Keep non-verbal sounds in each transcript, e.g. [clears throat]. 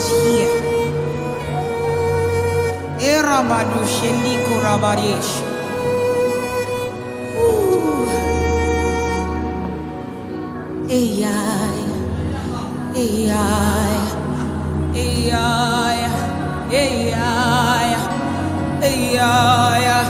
is here. Eramadu shendiko rabadesh. Ooh. AI, AI, AI, AI, AI,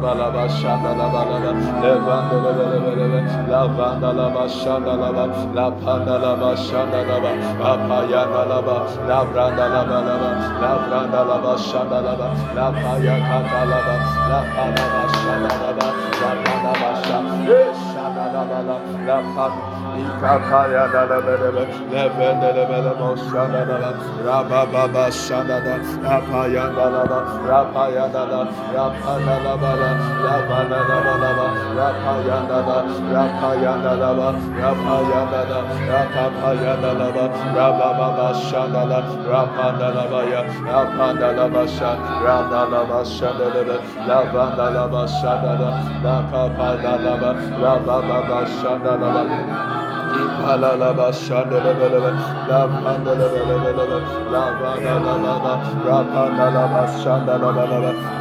laba. Hey! Kapa yana laba, rapana laba sha, rapana laba shana laba, labana laba shana laba ya, apana laba ya, lapana laba laba shana laba laba, levanda laba laba laba, lavanda laba shana laba, lapana laba shana laba, apayana laba, labranda laba laba, labranda laba shana laba, lapaya kata laba, lapana laba shana laba, shana laba laba, lapana Ikapaya da da da da da, levende da da da da, shanda da da, raba baba shanda da, rapaya da da da, rapaya da da, rapaya da da da, rapaya da da da, rapaya da da, rapaya da da da, rapaya da da, rapaya da da da, raba baba shanda da, rapanda da da ya, rapanda da da sha, randa da da shanda da da, lavanda da da shanda da, rakapa da da da, raba baba shanda da da. Ipala la ba shanda la ba la ba la panda la ba la ba la ba la ba la la la la ra panda la ba shanda la ba la ba ra ba la ba shanda la ba da ra ka panda la ra ba ba ba shanda la ba ra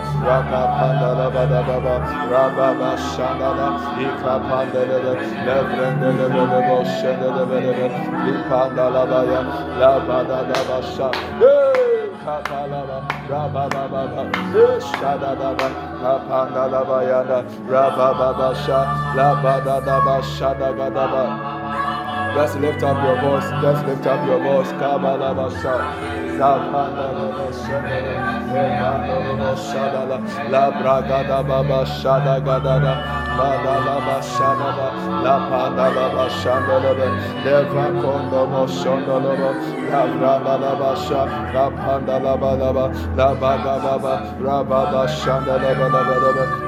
zefe de de de le ka kondo lo bo shanda la ba Matala bashandala, rababa bashandala, eva kondala basha, matala Hey! Kapalaba, Rabababa, Shadadaba, Kapandalaba Yada, Rabababa Sha, Labadadaba Shadagadaba. Let's lift up your voice. Let's lift up your voice. Kabalaba Sha, Zapandalaba Shadala, Shadala, Labragadaba Shadagadada. Madalaba Shadaba, La la Pandalaba Shandalaba, Leva Kondomo Shondalaba, La ba Brandalaba Sha, La Pandalaba Laba, La Bagababa, Rababa Shandalaba Laba, Ifa Kundalaba Shandalaba, La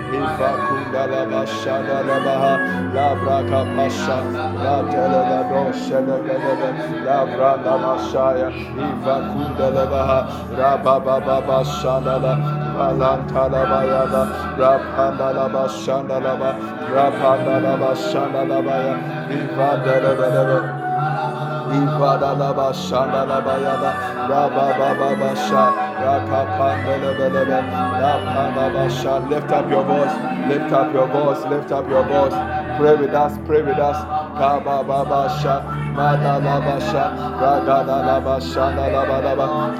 Braka Pasha, La Telagado Shelagadaba, La Brandama Shaya, Ifa Kundalaba, Rababa Shandala, Palantalabayada, Rapandalaba Shandalaba, Rapandalaba Shandalabaya, Ivadalaba. Ivadalaba Shandalabayada, Rabababa Sha, Rakapandalaba, Rapandaba Sha. Lift up your voice, lift up your voice, lift up your voice. Pray with us, pray with us. Kabababa Sha, Madalaba Sha, Ragadalaba Shandalaba,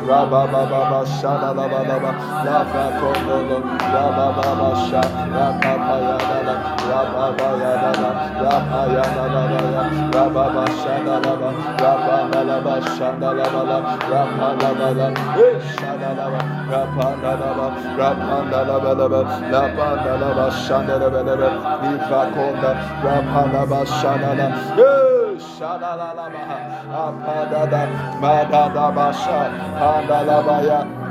Rabababa Shandalaba, Lava Kondolo, Rabababa Sha, Rakapayadala, Rababayadala, Rapayadala, Rababa Shandalaba, Rapandalaba Shandalaba, Rapandalaba, Shandalaba,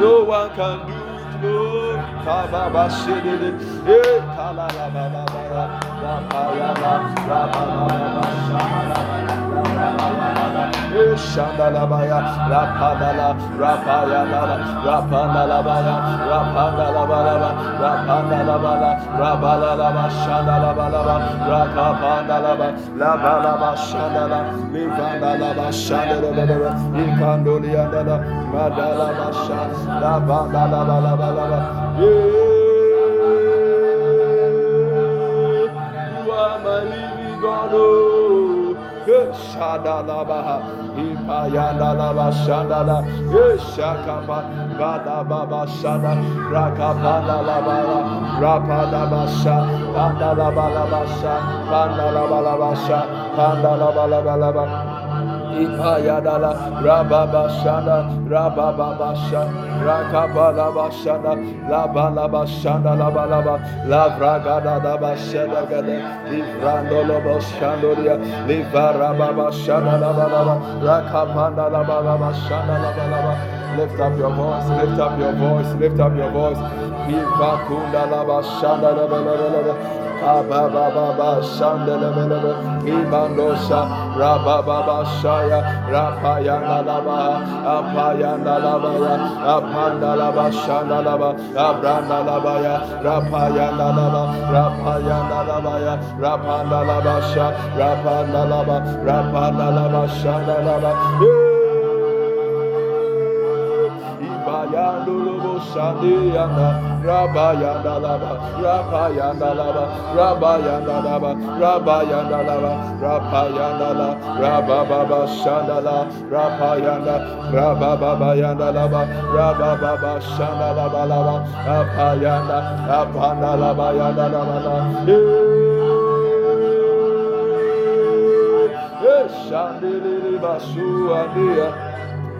No one can do it, Shandalabaya, Rapadala, Rapayala, Rapandalabaya, Rapandalabala, Rapandalabala, Rabalaba, Shandalabalaba, Rakapandalaba, Labalaba, Shandala, Livandalaba, Shandalaba, Ikanduliandala, Madalaba, Shandalabalabalaba. Yeah. Shadalabaha, Ipayandalaba Shandala, Shakapa, Badababa Shada, Rakapandalabala, Rapadabasha, Pandalabalabasha, Pandalabalabasha, ikayadala rababa shada rababa basha rakabala bashada labala bashada labalaba lavragada da bashada gada livrando lobo shandoria livarababa shada labalaba rakabanda labalaba shada labalaba Lift up your voice, lift up your voice, lift up your voice. Ivakunda laba shanda laba laba laba. Shandele Belebe Ibandosha Rababa Shaya Rapayanda Laba Apayanda Labaya Apanda Laba Shanda Laba Abranda Labaya Rapayanda Laba Rapayanda Labaya Rapanda Sha Rapanda Laba Rapanda Laba Shanda Laba Mandulubu Sandiyanda, Rabayanda Lava, Rabayanda Lava, Rabayanda Lava, Rabayanda Lava, Rabayanda Lava, Rabababa Shandala, Rapayanda, Rabababa Yanda Lava, Rabababa Shandalava Lava, Apayanda, Apanda Lava Yanda Lava. Shandili Basu Andia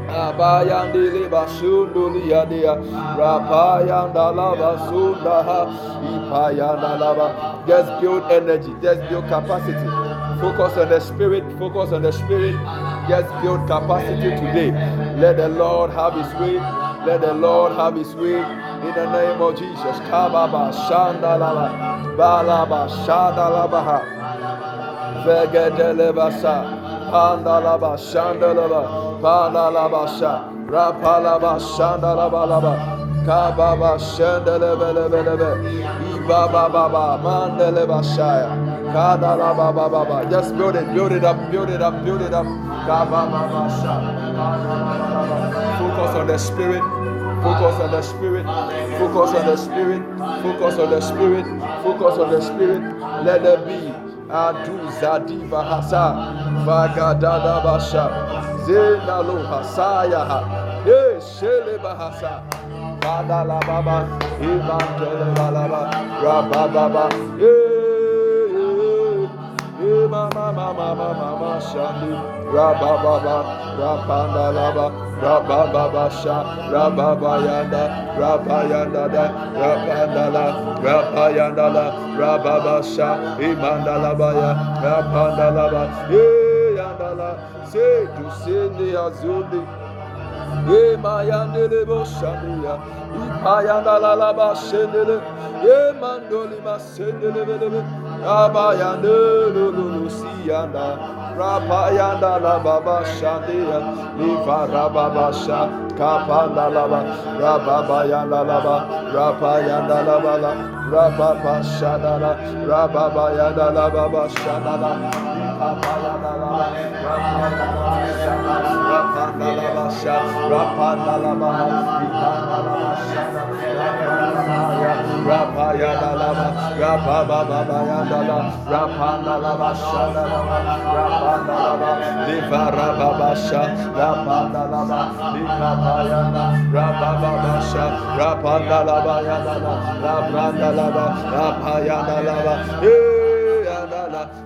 Abayandele basunduli yadia, rapayanda lava sundaha, ipayanda lava. Just build energy, just build capacity. Focus on the spirit, focus on the spirit. Just build capacity today. Let the Lord have his way. Let the Lord have his way in the name of Jesus. Kababa shandalaba, balaba shadalabaha, vegedelebasa. Pandalaba Shandalaba Pandalaba Sha Rapalaba Shandalaba Kababa Shandalebelebelebe Ibaba Baba Mandeleba Shaya Kadalaba Baba Just build it, build it up, build it up, build it up Kababa Sha ba. Focus on the spirit Focus on the spirit. Focus on the spirit. Focus on the spirit. Focus on the spirit. Let there be aduza diva hasa vagadada basha zenalo hasaya ha eshele bahasa badala baba ibantele balaba rabababa eh Mama mama mama shandi. Rabba baba, rabba da sha, rabba yanda da, rabba da la, rabba yanda la, imanda la baya, rabba yanda la, say to say ne azudi. Ema yanda le bo shandia, ipayanda la la ba shendele, emandoli ma shendele vele vele, rabba Rapayanda, Rapayanda la Baba Shandia, Liva Rababa Sha, Kapanda la Rababayanda lava, Rapayanda lava la, ba Shadala, Rababayanda la la ba, rabba bashada la, rabba ya la la babashada la, ifa la Baba Shadala, Rapayanda la la lava, Rapanda lava, la lava, Rapanda lava, Rapa Yadalaba, Rapa Baba Yadala, Rapa Nalaba Shadalaba, Rapa Nalaba, Liva Rapa Basha, Rapa Nalaba, Liva Bayana, Rapa Babasha, Rapa Nalaba Yadala, Rapa Nalaba, Rapa Yadalaba, Yadala.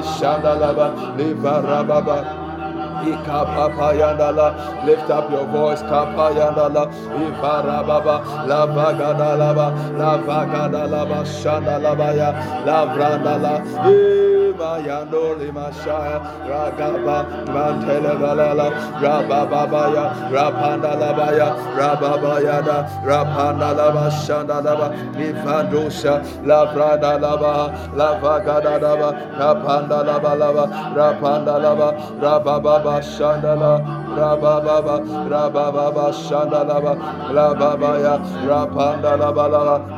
Ishadalaba, Levarababa. Lift up your voice. Kapayandala. Iparababa. Lavagadalaba. Lavagadalaba. Shandalabaya. Lavrandala. Mayando Limashaya Ragaba Mantelevalala Rabababaya Rapandalabaya Rababayada Rapandalaba Shandalaba Nifandosha Lavradalaba Lavagadadaba Rapandalabalaba Rapandalaba Rabababa Shandala Rabababa Rabababa Shandalaba Rababaya Rapandalabalaba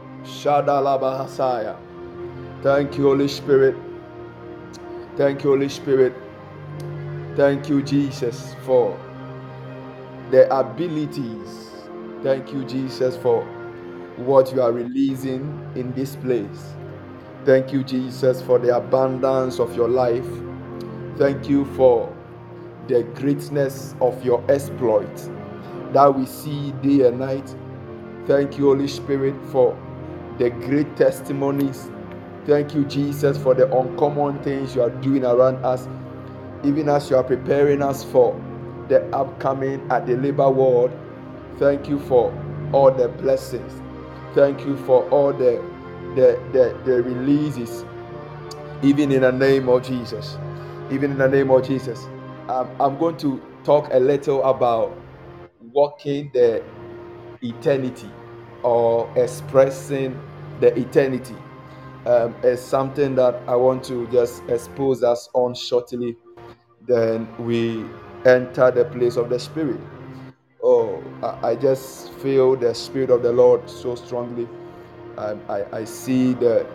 Shadalabahasaya. Thank you, Holy Spirit. Thank you, Holy Spirit. Thank you, Jesus, for the abilities. Thank you, Jesus, for what you are releasing in this place. Thank you, Jesus, for the abundance of your life. Thank you for the greatness of your exploit that we see day and night. Thank you, Holy Spirit, for the great testimonies. Thank you, Jesus, for the uncommon things you are doing around us, even as you are preparing us for the upcoming at the labor world. Thank you for all the blessings. Thank you for all the the, the, the releases, even in the name of Jesus. Even in the name of Jesus. I'm going to talk a little about walking the eternity or expressing the eternity um, is something that I want to just expose us on shortly. Then we enter the place of the Spirit. Oh, I, I just feel the Spirit of the Lord so strongly. I, I, I see the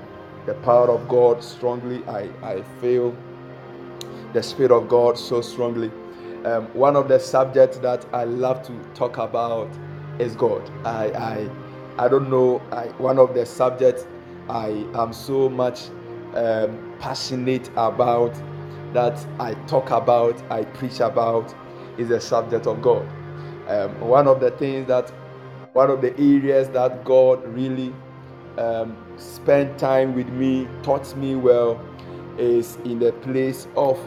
the power of God strongly. I, I feel the Spirit of God so strongly. Um, one of the subjects that I love to talk about is God. I I, I don't know. I, one of the subjects I am so much um, passionate about that I talk about, I preach about, is the subject of God. Um, one of the things that, one of the areas that God really um, spent time with me, taught me well, is in the place of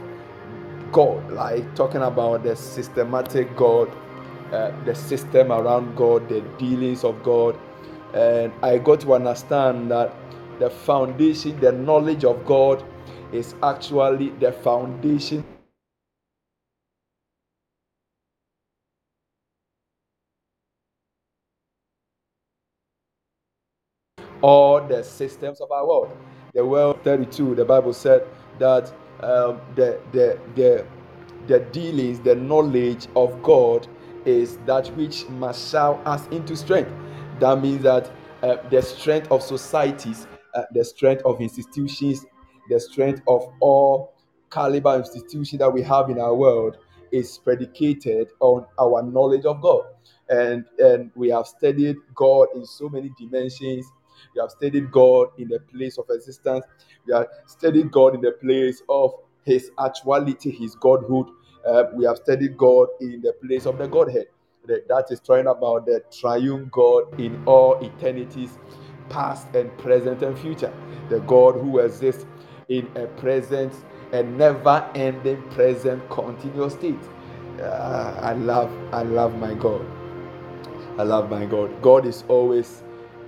God, like talking about the systematic God, uh, the system around God, the dealings of God. And I got to understand that the foundation, the knowledge of God is actually the foundation all the systems of our world. The world 32, the Bible said that um, the, the, the, the dealings, the knowledge of God is that which marshal us into strength. That means that uh, the strength of societies, uh, the strength of institutions, the strength of all caliber institutions that we have in our world is predicated on our knowledge of God. And, and we have studied God in so many dimensions we have studied God in the place of existence. We have studied God in the place of His actuality, His Godhood. Uh, we have studied God in the place of the Godhead. That is trying about the triune God in all eternities, past and present and future. The God who exists in a present and never-ending present continuous state. Uh, I love, I love my God. I love my God. God is always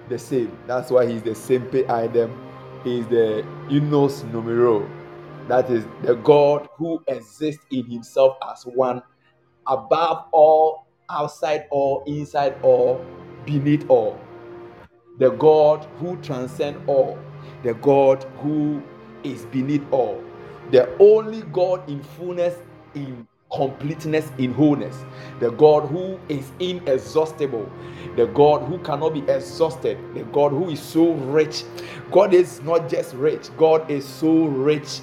the same. That's why he's the simple item. He's the unos numero. That is the God who exists in himself as one, above all, outside all, inside all, beneath all. The God who transcends all. The God who is beneath all. The only God in fullness, in completeness, in wholeness. The God who is inexhaustible. The God who cannot be exhausted. The God who is so rich. God is not just rich, God is so rich.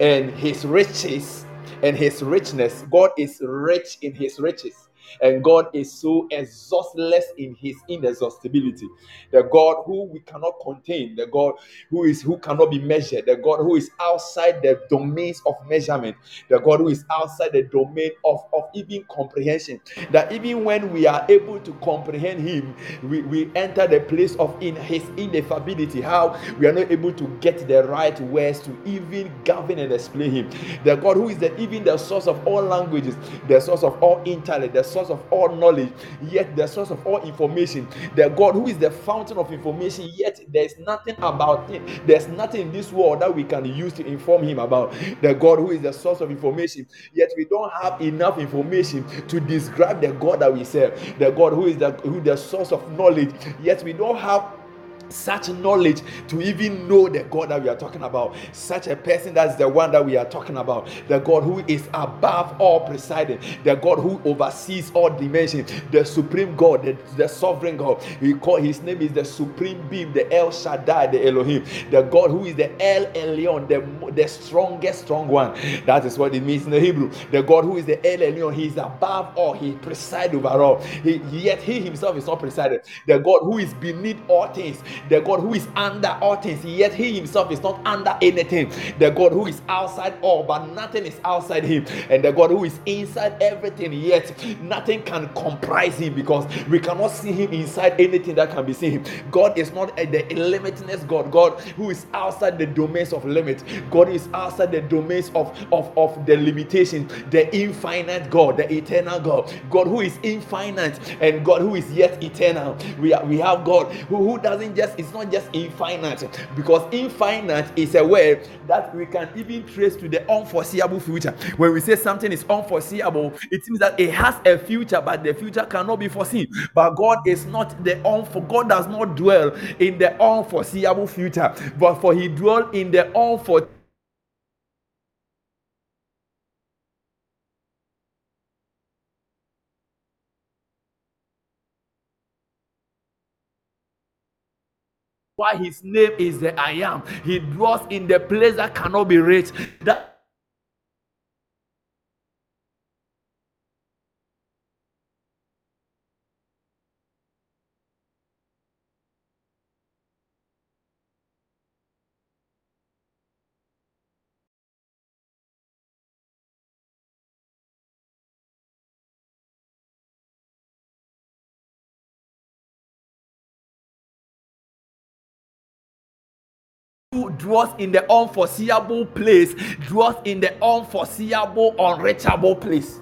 And his riches and his richness. God is rich in his riches. And God is so exhaustless in his inexhaustibility. The God who we cannot contain, the God who is who cannot be measured, the God who is outside the domains of measurement, the God who is outside the domain of, of even comprehension. That even when we are able to comprehend him, we, we enter the place of in his ineffability. How we are not able to get the right words to even govern and explain him. The God who is the even the source of all languages, the source of all intellect, the source of all knowledge, yet the source of all information. The God who is the fountain of information, yet there's nothing about him. There's nothing in this world that we can use to inform him about. The God who is the source of information, yet we don't have enough information to describe the God that we serve. The God who is the who the source of knowledge, yet we don't have such knowledge to even know the God that we are talking about. Such a person that's the one that we are talking about. The God who is above all presiding, the God who oversees all dimensions, the supreme God, the, the sovereign God. We call his name is the supreme being, the El Shaddai, the Elohim, the God who is the El Elyon, the, the strongest strong one. That is what it means in the Hebrew. The God who is the El Elyon, he is above all, he presides over all. He, yet he himself is not presided. The God who is beneath all things the God who is under all things, yet he himself is not under anything, the God who is outside all, but nothing is outside him, and the God who is inside everything, yet nothing can comprise him because we cannot see him inside anything that can be seen. God is not the limitless God, God who is outside the domains of limit, God is outside the domains of, of, of the limitation, the infinite God, the eternal God, God who is infinite and God who is yet eternal. We, are, we have God who, who doesn't just it's not just infinite because infinite is a word that we can even trace to the unforeseeable future. When we say something is unforeseeable, it means that it has a future, but the future cannot be foreseen. But God is not the unfor God does not dwell in the unforeseeable future, but for He dwell in the unforeseeable why his name is the I am. He dwells in the place that cannot be reached. That dwells in the unforeseeable place, dwells in the unforeseeable, unreachable place.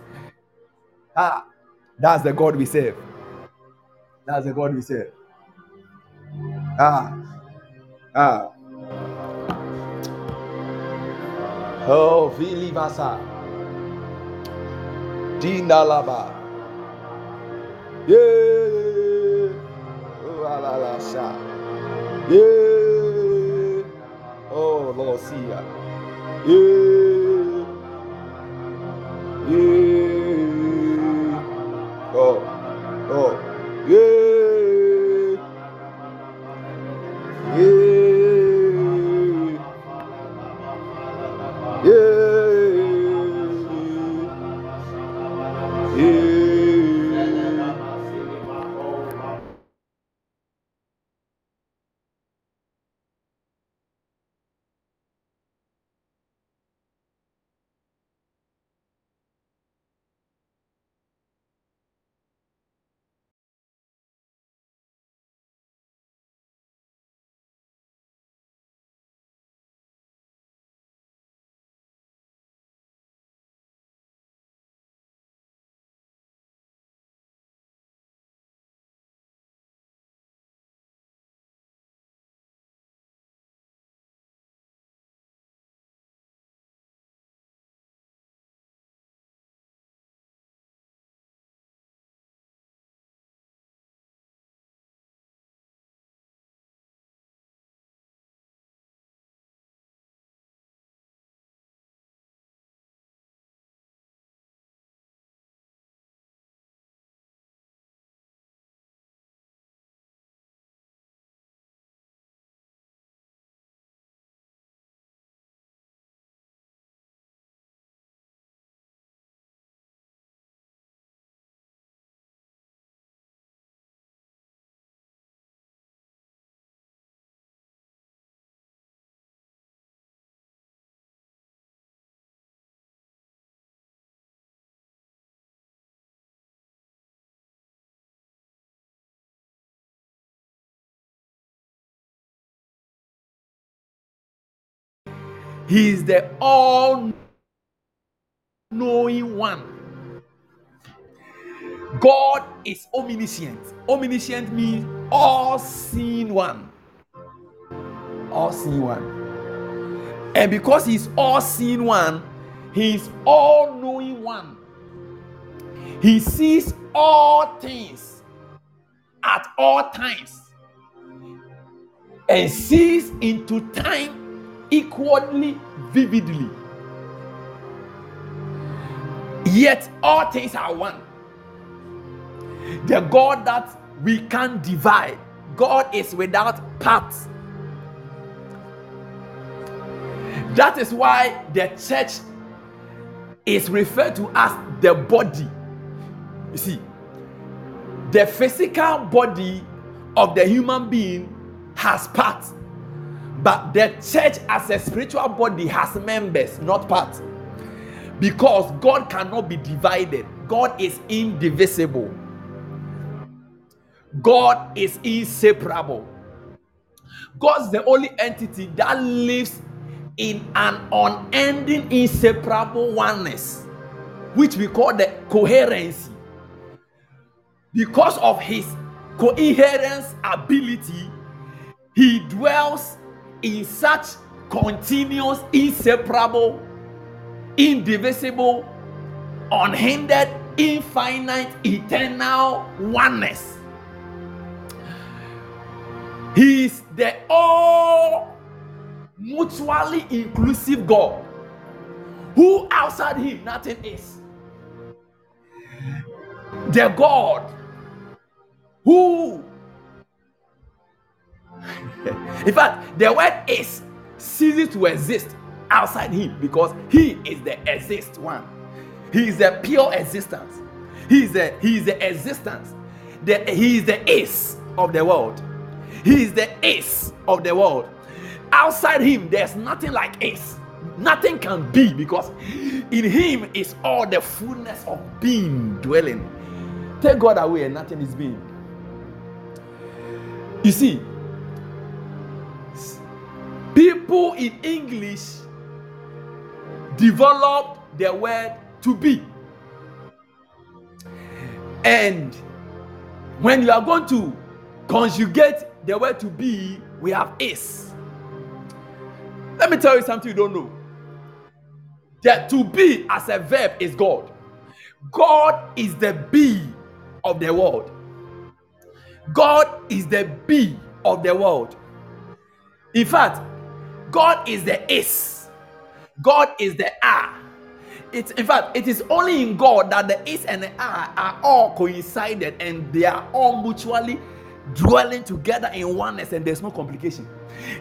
Ah, that's the God we serve. That's the God we serve. Ah, ah. Oh, Vili Vasa. Dinalaba. Yeah. Oh, la la. Yeah. Oh, Lord, see ya. Yeah. Yeah. He is the all knowing one. God is omniscient. Omniscient means all seeing one. All seeing one. And because he's all seeing one, he's all knowing one. He sees all things at all times and sees into time equally vividly. Yet all things are one. The God that we can't divide, God is without parts. That is why the church is referred to as the body. You see, the physical body of the human being has parts, but the church as a spiritual body has members, not parts. Because God cannot be divided, God is indivisible, God is inseparable. God's the only entity that lives in an unending, inseparable oneness, which we call the coherency. Because of his coherence ability, he dwells in such continuous, inseparable, indivisible, unhindered, infinite, eternal oneness. He is the all mutually inclusive God who outside him nothing is. The God who in fact, the word is ceases to exist outside him because he is the exist one. He is the pure existence. He is the he is the existence. The, he is the is of the world. He is the is of the world. Outside him, there's nothing like is. Nothing can be because in him is all the fullness of being dwelling. Take God away and nothing is being. You see, people in English develop the word to be. And when you are going to conjugate the word to be, we have is. Let me tell you something you don't know. That to be as a verb is God. God is the be of the world. God is the be of the world. In fact, God is the is. God is the are. It's in fact, it is only in God that the is and the are are all coincided and they are all mutually dwelling together in oneness and there's no complication.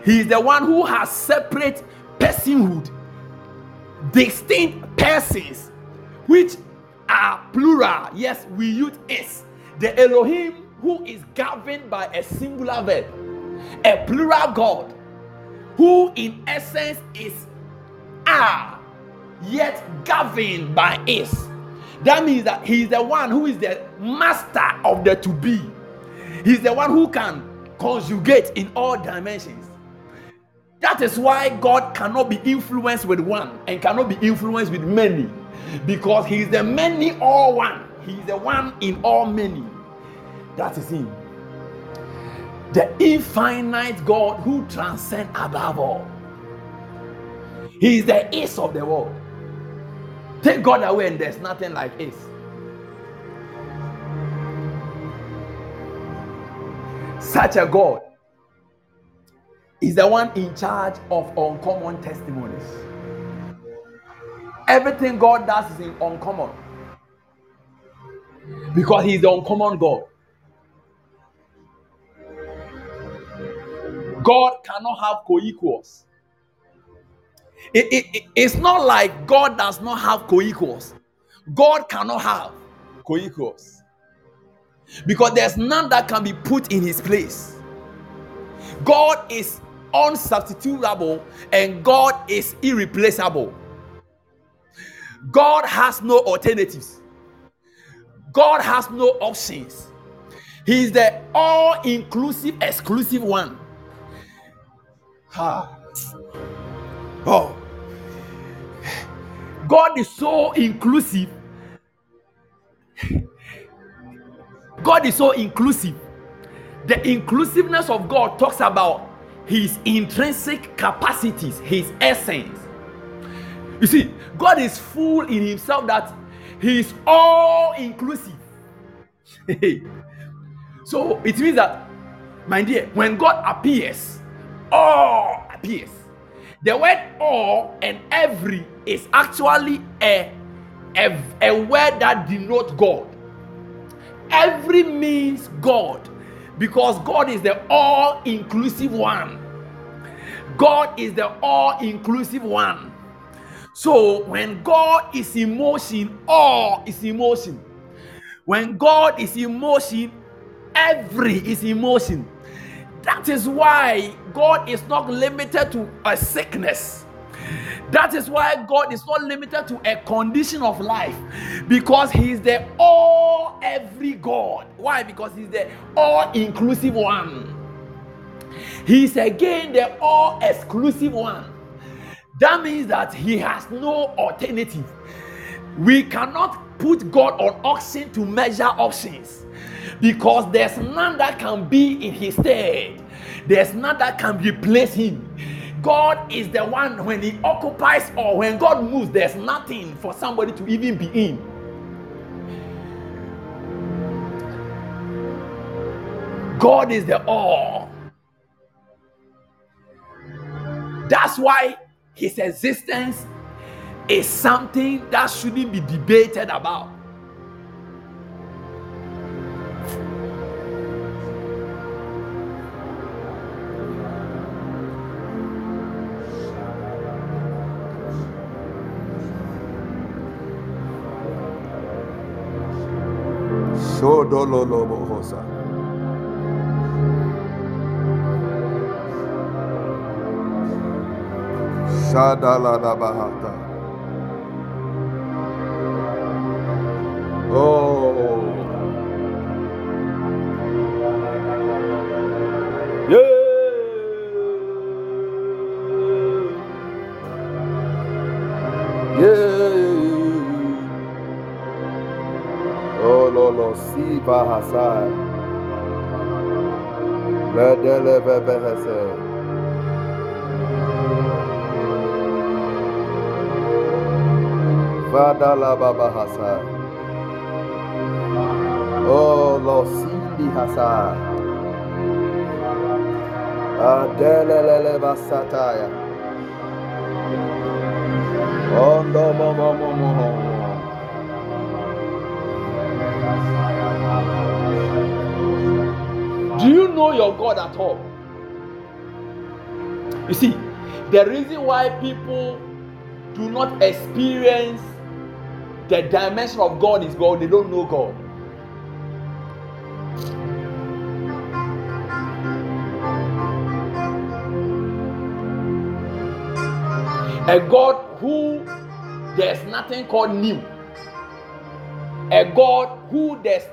He is the one who has separate personhood, distinct persons, which are plural. Yes, we use is. The Elohim who is governed by a singular verb, a plural God who in essence is are, yet governed by is. That means that he is the one who is the master of the to be. He's the one who can conjugate in all dimensions. That is why God cannot be influenced with one and cannot be influenced with many because he is the many all one. He is the one in all many. That is him the infinite God who transcends above all. He is the ace of the world. Take God away, and there's nothing like is. Such a God is the one in charge of uncommon testimonies. Everything God does is in uncommon because He's the uncommon God. God cannot have co equals. It, it, it, it's not like God does not have co equals. God cannot have co equals because there's none that can be put in his place. God is unsubstitutable and God is irreplaceable. God has no alternatives. God has no options. He is the all inclusive, exclusive one. Ha. Oh, God is so inclusive. God is so inclusive. The inclusiveness of God talks about his intrinsic capacities, his essence. You see, God is full in himself that he is all inclusive. [laughs] so it means that, my dear, when God appears, all appears. The word all and every is actually a, a, a word that denotes God. Every means God because God is the all inclusive one. God is the all inclusive one. So when God is in motion, all is in motion. When God is in motion, every is emotion. That is why God is not limited to a sickness. That is why God is not limited to a condition of life because He is the all every God. Why? Because He's the all inclusive one. He's again the all exclusive one. That means that He has no alternative. We cannot put God on auction to measure options because there's none that can be in His stead, there's none that can replace Him. God is the one when He occupies or when God moves, there's nothing for somebody to even be in. God is the all. That's why His existence is something that shouldn't be debated about. Shadaladabahata. Oh. Si bahasai. Ledele bebehese. Vadala babahasai. Oh lo sindi hasai. Adelelele basataya. Ondo mo mo mo mo mo. Know your God at all? You see, the reason why people do not experience the dimension of God is God, they don't know God. A God who there's nothing called new. A God who there's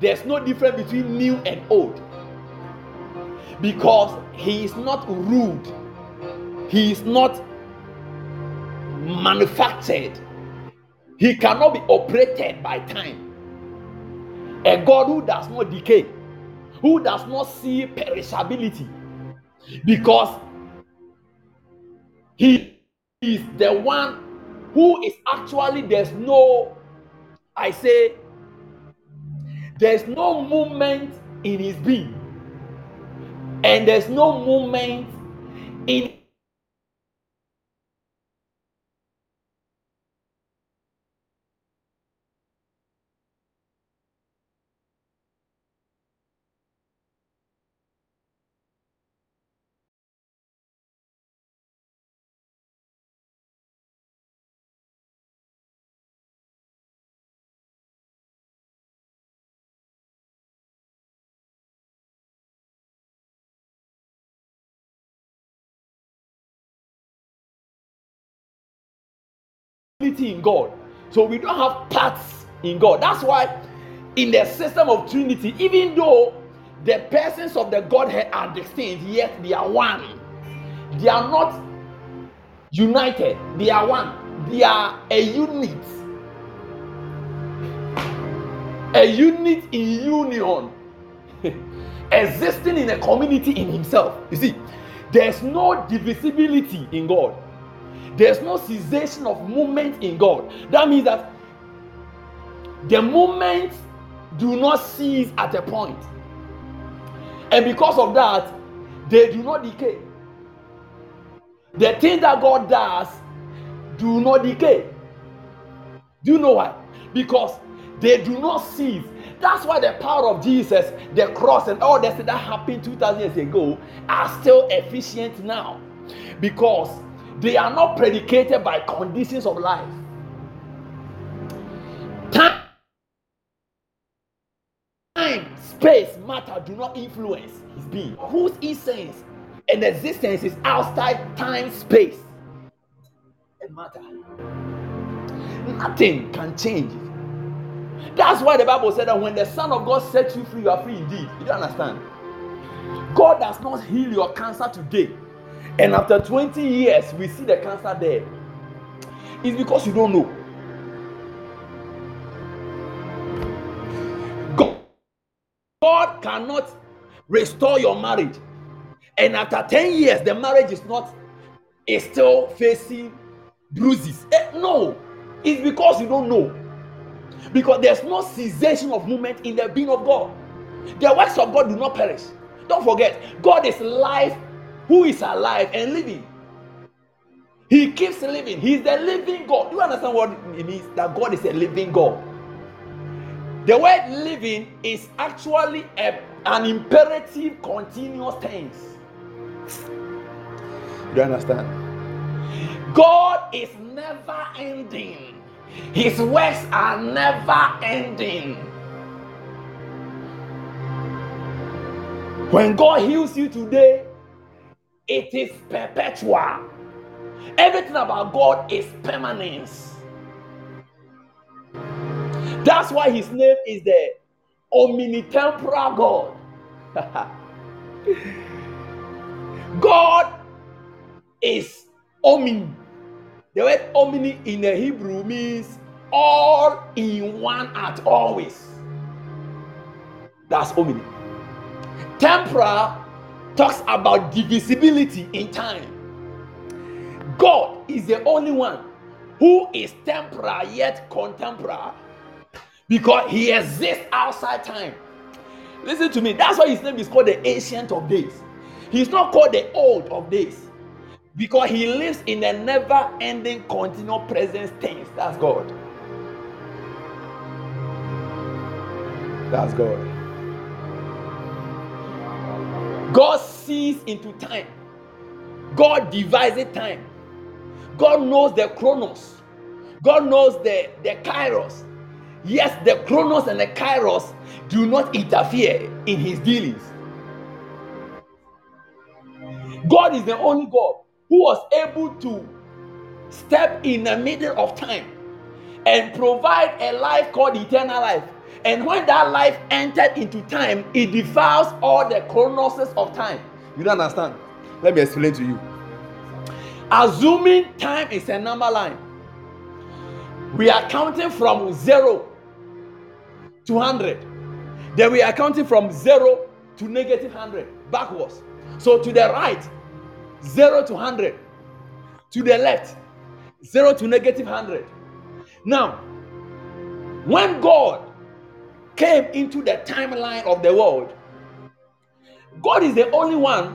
there's no difference between new and old. Because he is not rude. He is not manufactured. He cannot be operated by time. A God who does not decay, who does not see perishability, because he is the one who is actually, there's no, I say, there's no movement in his being, and there's no movement in in God. So we don't have parts in God. That's why in the system of Trinity, even though the persons of the Godhead are distinct, yet they are one. They are not united, they are one. they are a unit. A unit in union, [laughs] existing in a community in himself. You see, there's no divisibility in God. There's no cessation of movement in God. That means that the movements do not cease at a point. And because of that, they do not decay. The things that God does do not decay. Do you know why? Because they do not cease. That's why the power of Jesus, the cross, and all that that happened 2000 years ago are still efficient now. Because they are not predicated by conditions of life. Time, space, matter do not influence his being. Whose essence and existence is outside time, space, and matter. Nothing can change it. That's why the Bible said that when the Son of God sets you free, you are free indeed. You don't understand? God does not heal your cancer today. And after 20 years, we see the cancer there. It's because you don't know. God, God cannot restore your marriage. And after 10 years the marriage is not is still facing bruises. Eh, no. It's because you don't know. Because there's no cessation of movement in the being of god. The works of god do not perish. Don't forget god is life who is alive and living he keeps living he's the living god do you understand what it means that god is a living god the word living is actually a, an imperative continuous tense you don't understand? God is never ending. His works are never ending. When God heals you today, it is perpetual. Everything about God is permanence. That's why his name is the omnitemporal God. [laughs] God is omni. The word omni in the Hebrew means all in one at always. That's omni. Temporal talks about divisibility in time. God is the only one who is temporal yet contemporary because he exists outside time. Listen to me, that's why his name is called the Ancient of Days. He's not called the old of days because he lives in a never ending continual presence tense. That's God. That's God. God sees into time. God devises time. God knows the chronos. God knows the, the kairos. Yes, the chronos and the kairos do not interfere in his dealings. God is the only God who was able to step in the middle of time and provide a life called eternal life. And when that life entered into time, it defiles all the chronoses of time. You don't understand? Let me explain to you. Assuming time is a number line, we are counting from zero to 100. Then we are counting from zero to negative 100 backwards. So to the right, 0 to 100. To the left, 0 to negative 100. Now, when God came into the timeline of the world, God is the only one.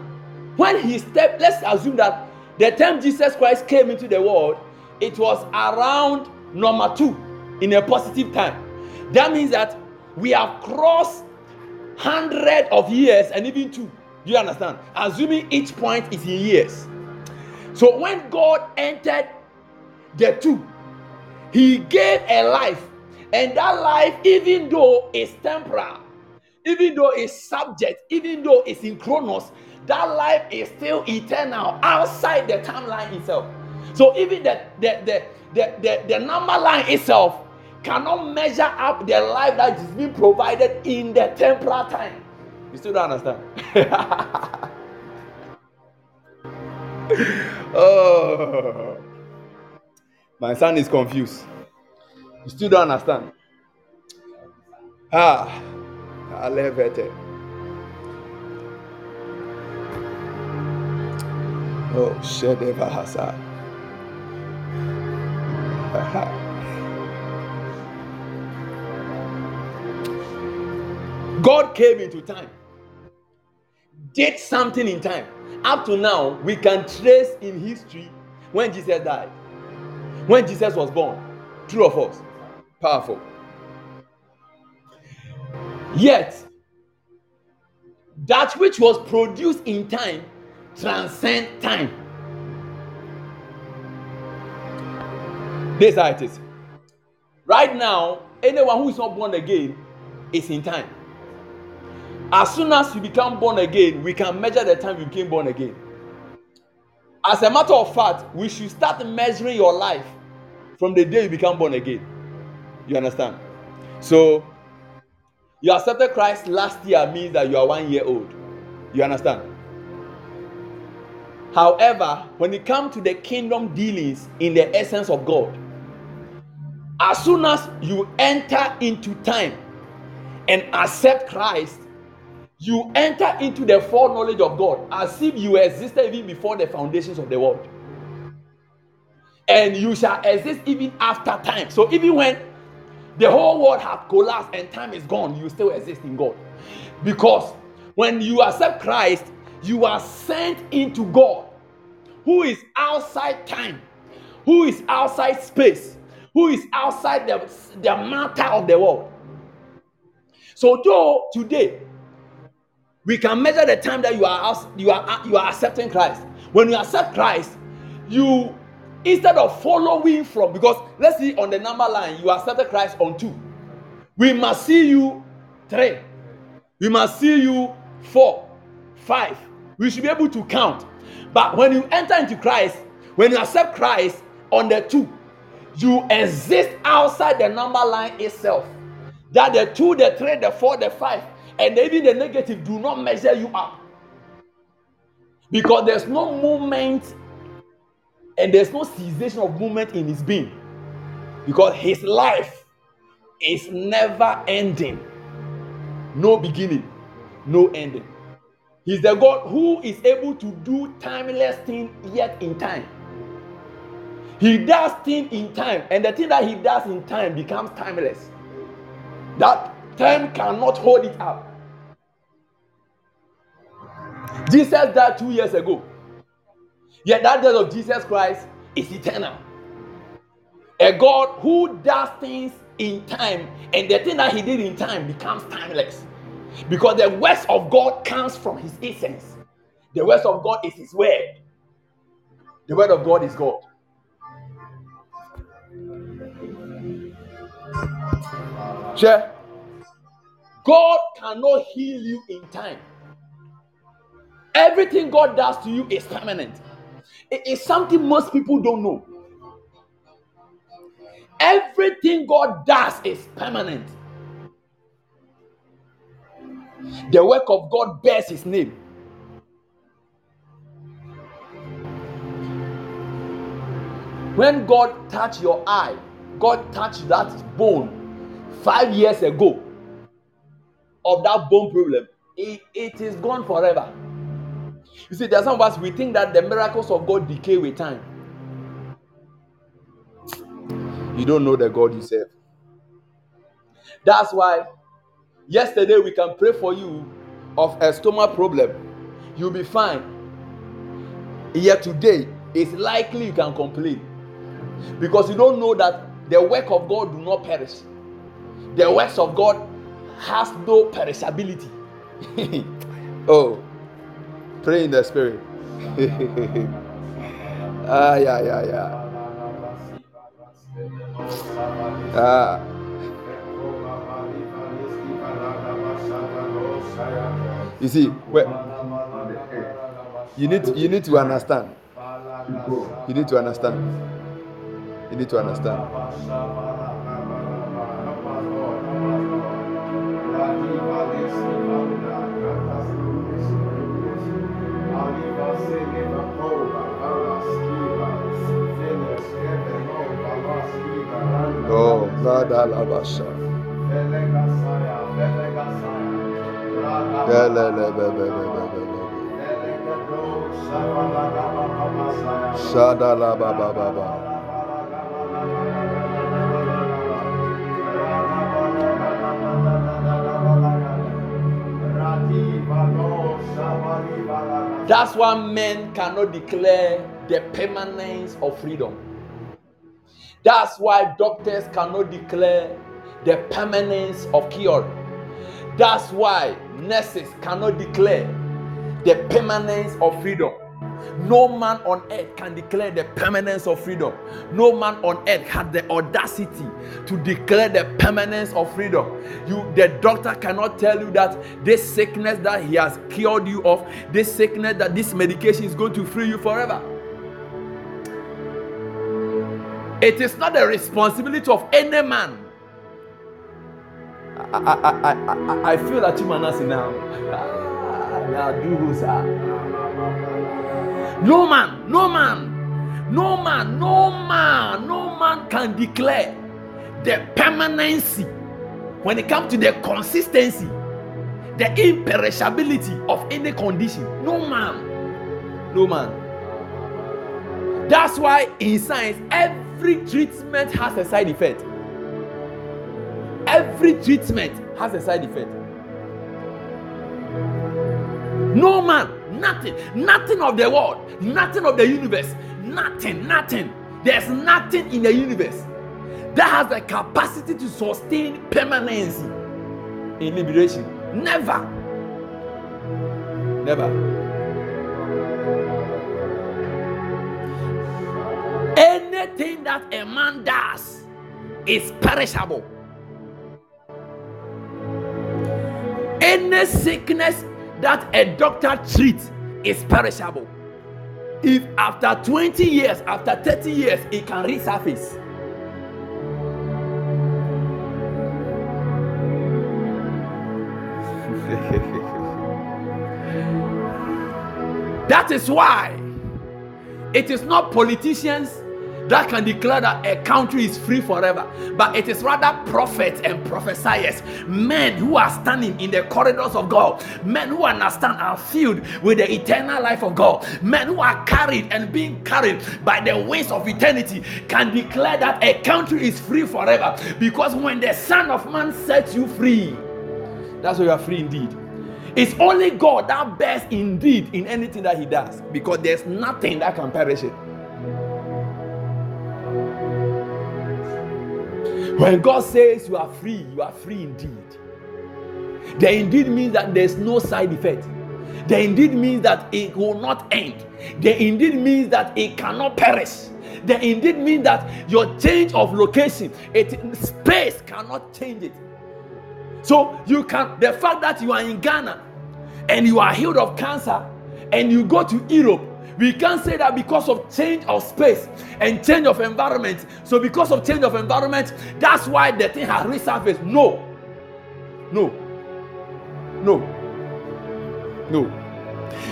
When he stepped, let's assume that the time Jesus Christ came into the world, it was around number two in a positive time. That means that we have crossed hundred of years and even two. Do you understand? Assuming each point is in years. So when God entered the two, he gave a life, and that life, even though it's temporal, even though it's subject, even though it's in chronos, that life is still eternal outside the timeline itself. So even the the the the, the, the number line itself cannot measure up the life that is being provided in the temporal time. You still don't understand? [laughs] oh. My son is confused. You still don't understand. Ah, I love it. Oh, Shedeva Hasa. God came into time, did something in time. Up to now, we can trace in history when Jesus died, when Jesus was born. True of false? Powerful. Yet, that which was produced in time transcend time. This is how it is. Right now, anyone who is not born again is in time. As soon as you become born again, we can measure the time you became born again. As a matter of fact, we should start measuring your life from the day you become born again. You understand? So, you accepted Christ last year means that you are one year old. You understand? However, when it comes to the kingdom dealings in the essence of God, as soon as you enter into time and accept Christ, you enter into the foreknowledge of God as if you existed even before the foundations of the world. And you shall exist even after time. So even when the whole world has collapsed and time is gone, you still exist in God. Because when you accept Christ, you are sent into God, who is outside time, who is outside space, who is outside the, the matter of the world. So, though today we can measure the time that you are you are you are accepting Christ. When you accept Christ, you instead of following from because let's see on the number line you accepted Christ on two. We must see you three. We must see you four, five. We should be able to count. But when you enter into Christ, when you accept Christ on the two, you exist outside the number line itself. That the two, the three, the four, the five, and even the negative do not measure you up. Because there's no movement and there's no cessation of movement in his being. Because his life is never ending, no beginning, no ending. He's the God who is able to do timeless things yet in time. He does things in time, and the thing that he does in time becomes timeless. That time cannot hold it up. Jesus died two years ago. Yet that death of Jesus Christ is eternal. A God who does things in time, and the thing that he did in time becomes timeless. Because the words of God comes from his essence. The words of God is his word. The word of God is God. Sure. God cannot heal you in time. Everything God does to you is permanent. Is something most people don't know. Everything God does is permanent. The work of God bears his name. When God touched your eye, God touched that bone five years ago of that bone problem. It, it is gone forever. You see, there are some of us we think that the miracles of God decay with time. You don't know the God you serve. That's why yesterday we can pray for you of a stomach problem. You'll be fine. Yet today, it's likely you can complain because you don't know that the work of God do not perish. The works of God has no perishability. [laughs] oh, pray in the spirit. [laughs] ah, yeah, yeah, yeah. Ah. You see, well, you need to, you need to understand. You need to understand. You need to understand. Shandalabasa. Delelebebebebebe. Shadalabababa. That's why men cannot declare the permanence of freedom. That's why doctors cannot declare the permanence of cure. That's why nurses cannot declare the permanence of freedom. No man on earth can declare the permanence of freedom. No man on earth had the audacity to declare the permanence of freedom. You, the doctor cannot tell you that this sickness that he has cured you of, this sickness that this medication is going to free you forever. It is not the responsibility of any man. I, I, I, I, feel that you manasi now. Ah, no man, no man, no man, no man, no man can declare the permanency when it comes to the consistency, the imperishability of any condition. No man, no man. That's why in science, every treatment has a side effect. Every treatment has a side effect. No man, nothing, nothing of the world, nothing of the universe, nothing, nothing. There's nothing in the universe that has the capacity to sustain permanency in liberation. Never. Never. Anything that a man does is perishable. Any sickness that a doctor treats is perishable. If after 20 years, after 30 years, it can resurface. [laughs] that is why it is not politicians that can declare that a country is free forever, but it is rather prophets and prophesiers, men who are standing in the corridors of God, men who understand and filled with the eternal life of God, men who are carried and being carried by the wings of eternity, can declare that a country is free forever. Because when the Son of Man sets you free, that's why you are free indeed. It's only God that bears indeed in anything that He does, because there's nothing that can perish it. When God says you are free, you are free indeed. The indeed means that there's no side effect. The indeed means that it will not end. The indeed means that it cannot perish. The indeed means that your change of location, it space cannot change it. So you can the fact that you are in Ghana and you are healed of cancer and you go to Europe we can't say that because of change of space and change of environment. So, because of change of environment, that's why the thing has resurfaced. No. No. No. No.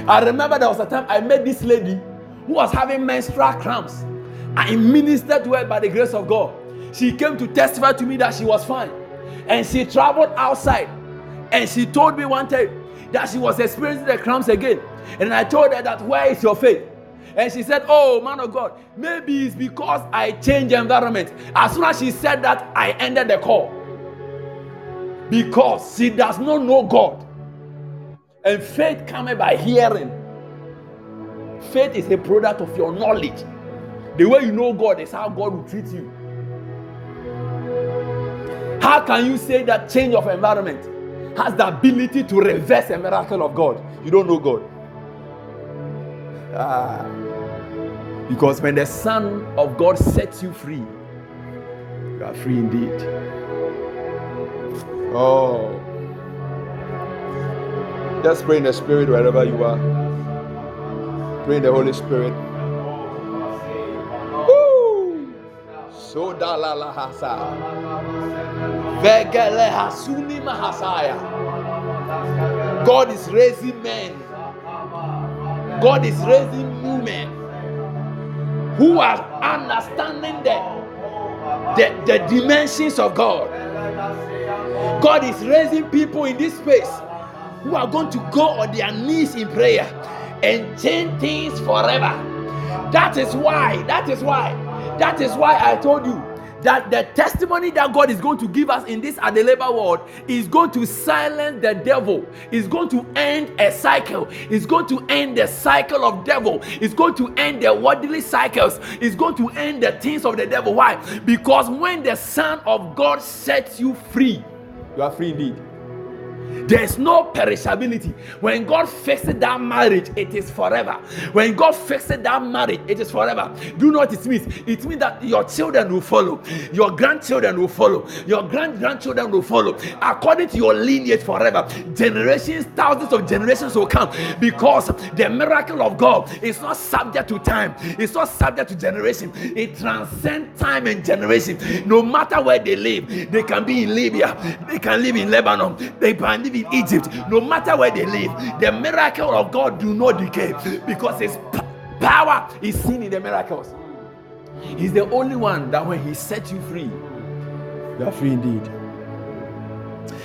I remember there was a time I met this lady who was having menstrual cramps. I ministered to her by the grace of God. She came to testify to me that she was fine. And she traveled outside. And she told me one time that she was experiencing the cramps again. And I told her that, where is your faith? And she said, Oh, man of God, maybe it's because I changed environment. As soon as she said that, I ended the call. Because she does not know God. And faith comes by hearing. Faith is a product of your knowledge. The way you know God is how God will treat you. How can you say that change of environment has the ability to reverse a miracle of God? You don't know God. Ah. Because when the Son of God sets you free, you are free indeed. Oh. Just pray in the Spirit wherever you are. Pray in the Holy Spirit. Woo! So dalala hasa. Vegele hasuni. God is raising men God is raising women who are understanding the the, the dimensions of God. God is raising people in this space who are going to go on their knees in prayer and change things forever. That is why, that is why, that is why I told you that the testimony that God is going to give us in this Adeleba world is going to silence the devil, is going to end a cycle, is going to end the cycle of devil, is going to end the worldly cycles, is going to end the things of the devil. Why? Because when the Son of God sets you free, you are free indeed. There's no perishability. When God fixes that marriage, it is forever. When God fixes that marriage, it is forever. Do not it means? It means that your children will follow, your grandchildren will follow, your grand grandchildren will follow, according to your lineage forever. Generations, thousands of generations will come because the miracle of God is not subject to time, it's not subject to generation, it transcends time and generation. No matter where they live, they can be in Libya, they can live in Lebanon, they can live in Egypt, no matter where they live, the miracle of God do not decay because His power is seen in the miracles. He's the only one that when He set you free, you are free indeed.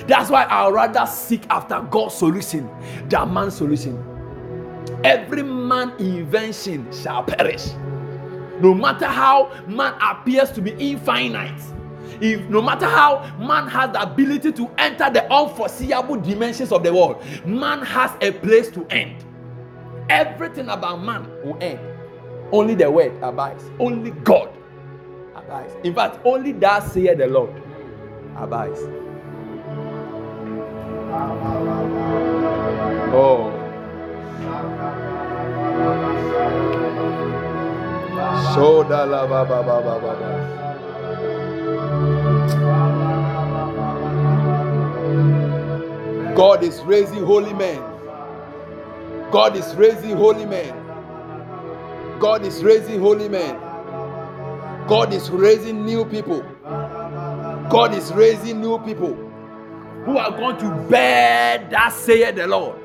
That's why I'd rather seek after God's solution than man's solution. Every man invention shall perish. No matter how man appears to be infinite, if no matter how man has the ability to enter the unforeseeable dimensions of the world, man has a place to end. Everything about man will end. Only the word abides. Only God abides. In fact, only that saith the Lord abides. Oh. Soda la ba ba ba ba ba. God is raising holy men. God is raising holy men. God is raising holy men. God is raising new people. God is raising new people who are going to bear that saith the Lord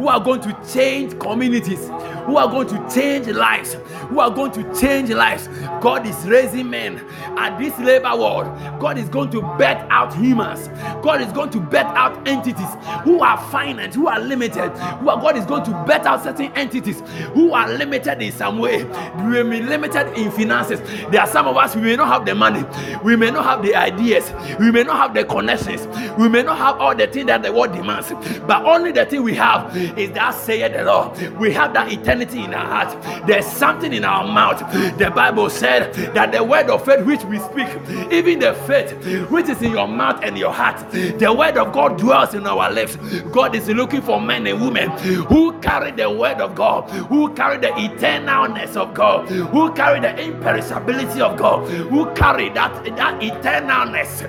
who are going to change communities, who are going to change lives, who are going to change lives. God is raising men at this labor world. God is going to bet out humans. God is going to bet out entities who are finite, who are limited. Who are, God is going to bet out certain entities who are limited in some way. We may be limited in finances. There are some of us we may not have the money, we may not have the ideas, we may not have the connections, we may not have all the things that the world demands, but only the thing we have is that saith the Lord. We have that eternity in our heart. There's something in our mouth. The Bible said that the word of faith which we speak, even the faith which is in your mouth and your heart, the word of God dwells in our lips. God is looking for men and women who carry the word of God, who carry the eternalness of God, who carry the imperishability of God, who carry that, that eternalness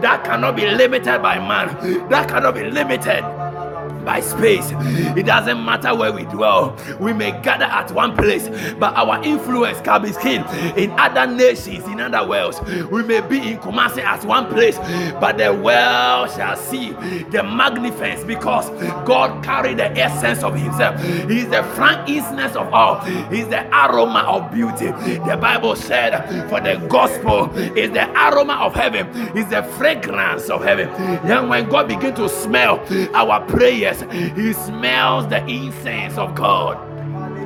that cannot be limited by man, that cannot be limited by space. It doesn't matter where we dwell. We may gather at one place, but our influence can be seen in other nations, in other worlds. We may be in Kumasi at one place, but the world shall see the magnificence because God carried the essence of Himself. He is the frankincense of all. He is the aroma of beauty. The Bible said, "For the gospel is the aroma of heaven, is the fragrance of heaven." And when God begin to smell our prayers he smells the incense of God.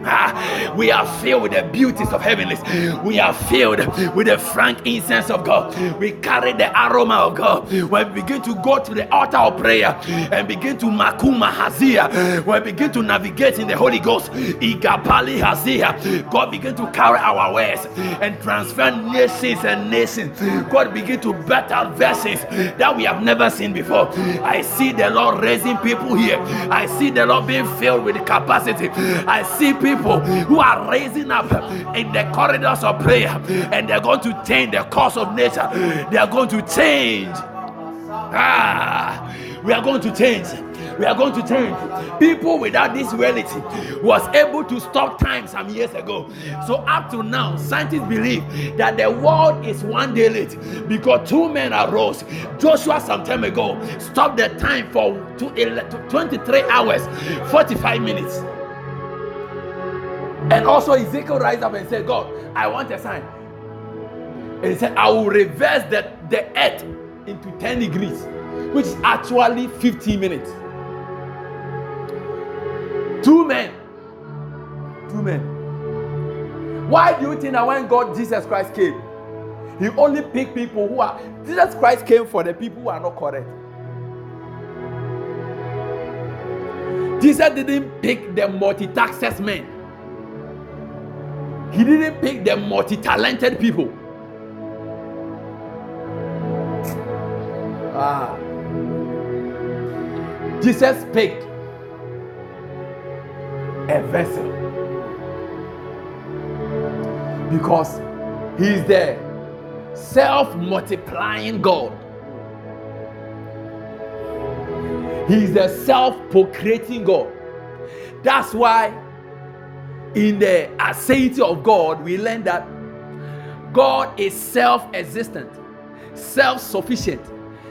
Ah, we are filled with the beauties of heavenlies. We are filled with the frank incense of God. We carry the aroma of God. When we begin to go to the altar of prayer and begin to makuma hazia, when we begin to navigate in the Holy Ghost, igapali hazia, God begin to carry our ways and transfer nations and nations. God begin to better verses that we have never seen before. I see the Lord raising people here. I see the Lord being filled with capacity. I see people people who are raising up in the corridors of prayer and they're going to change the course of nature. They are going to change. Ah, we are going to change. We are going to change. People without this reality was able to stop time some years ago. So up to now, scientists believe that the world is one day late because two men arose. Joshua some time ago stopped the time for 23 hours, 45 minutes. And also Ezekiel rise up and said, God, I want a sign. And he said, I will reverse the, the earth into 10 degrees, which is actually 15 minutes. Two men. Two men. Why do you think that when God, Jesus Christ came, he only picked people who are, Jesus Christ came for the people who are not correct. Jesus didn't pick the multi-taxes men. He didn't pick the multi-talented people. Ah. Jesus picked a vessel because he is the self-multiplying God. He is the self-procreating God. That's why in the aseity of God we learn that God is self-existent, self-sufficient,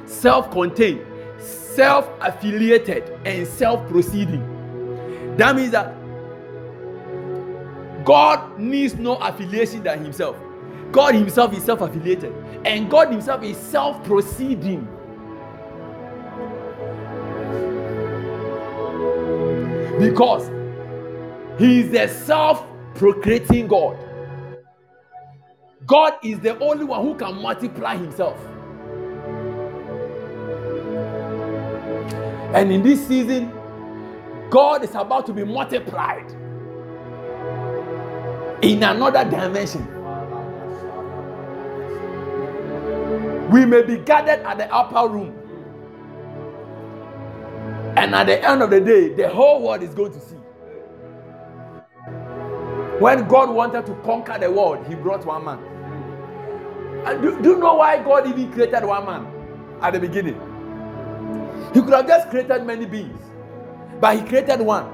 self-contained, self-affiliated, and self-proceeding. That means that God needs no affiliation than Himself. God Himself is self affiliated, and God Himself is self proceeding. Because He is the self procreating God. God is the only one who can multiply Himself. And in this season, God is about to be multiplied in another dimension. We may be gathered at the upper room, and at the end of the day, the whole world is going to see. When God wanted to conquer the world, He brought one man. And do, do you know why God even created one man at the beginning? He could have just created many beings. But he created one.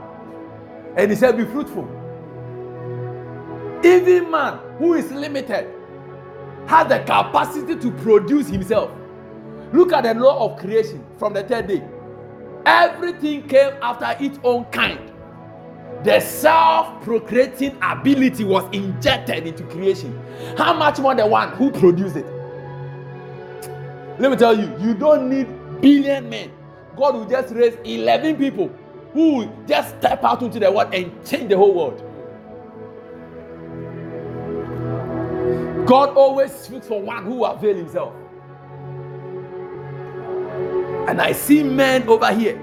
And he said, Be fruitful. Even man who is limited has the capacity to produce himself. Look at the law of creation from the third day. Everything came after its own kind. The self procreating ability was injected into creation. How much more the one who produced it? Let me tell you, you don't need billion men. God will just raise 11 people who will just step out into the world and change the whole world. God always speaks for one who avail himself. And I see men over here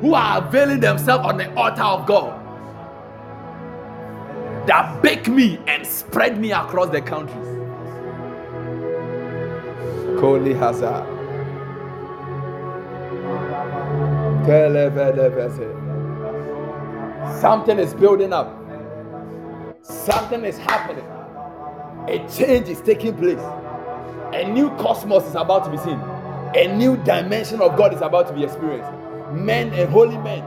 who are availing themselves on the altar of God that bake me and spread me across the countries. Koli Hazard. Something is building up. Something is happening. A change is taking place. A new cosmos is about to be seen. A new dimension of God is about to be experienced. Men and holy men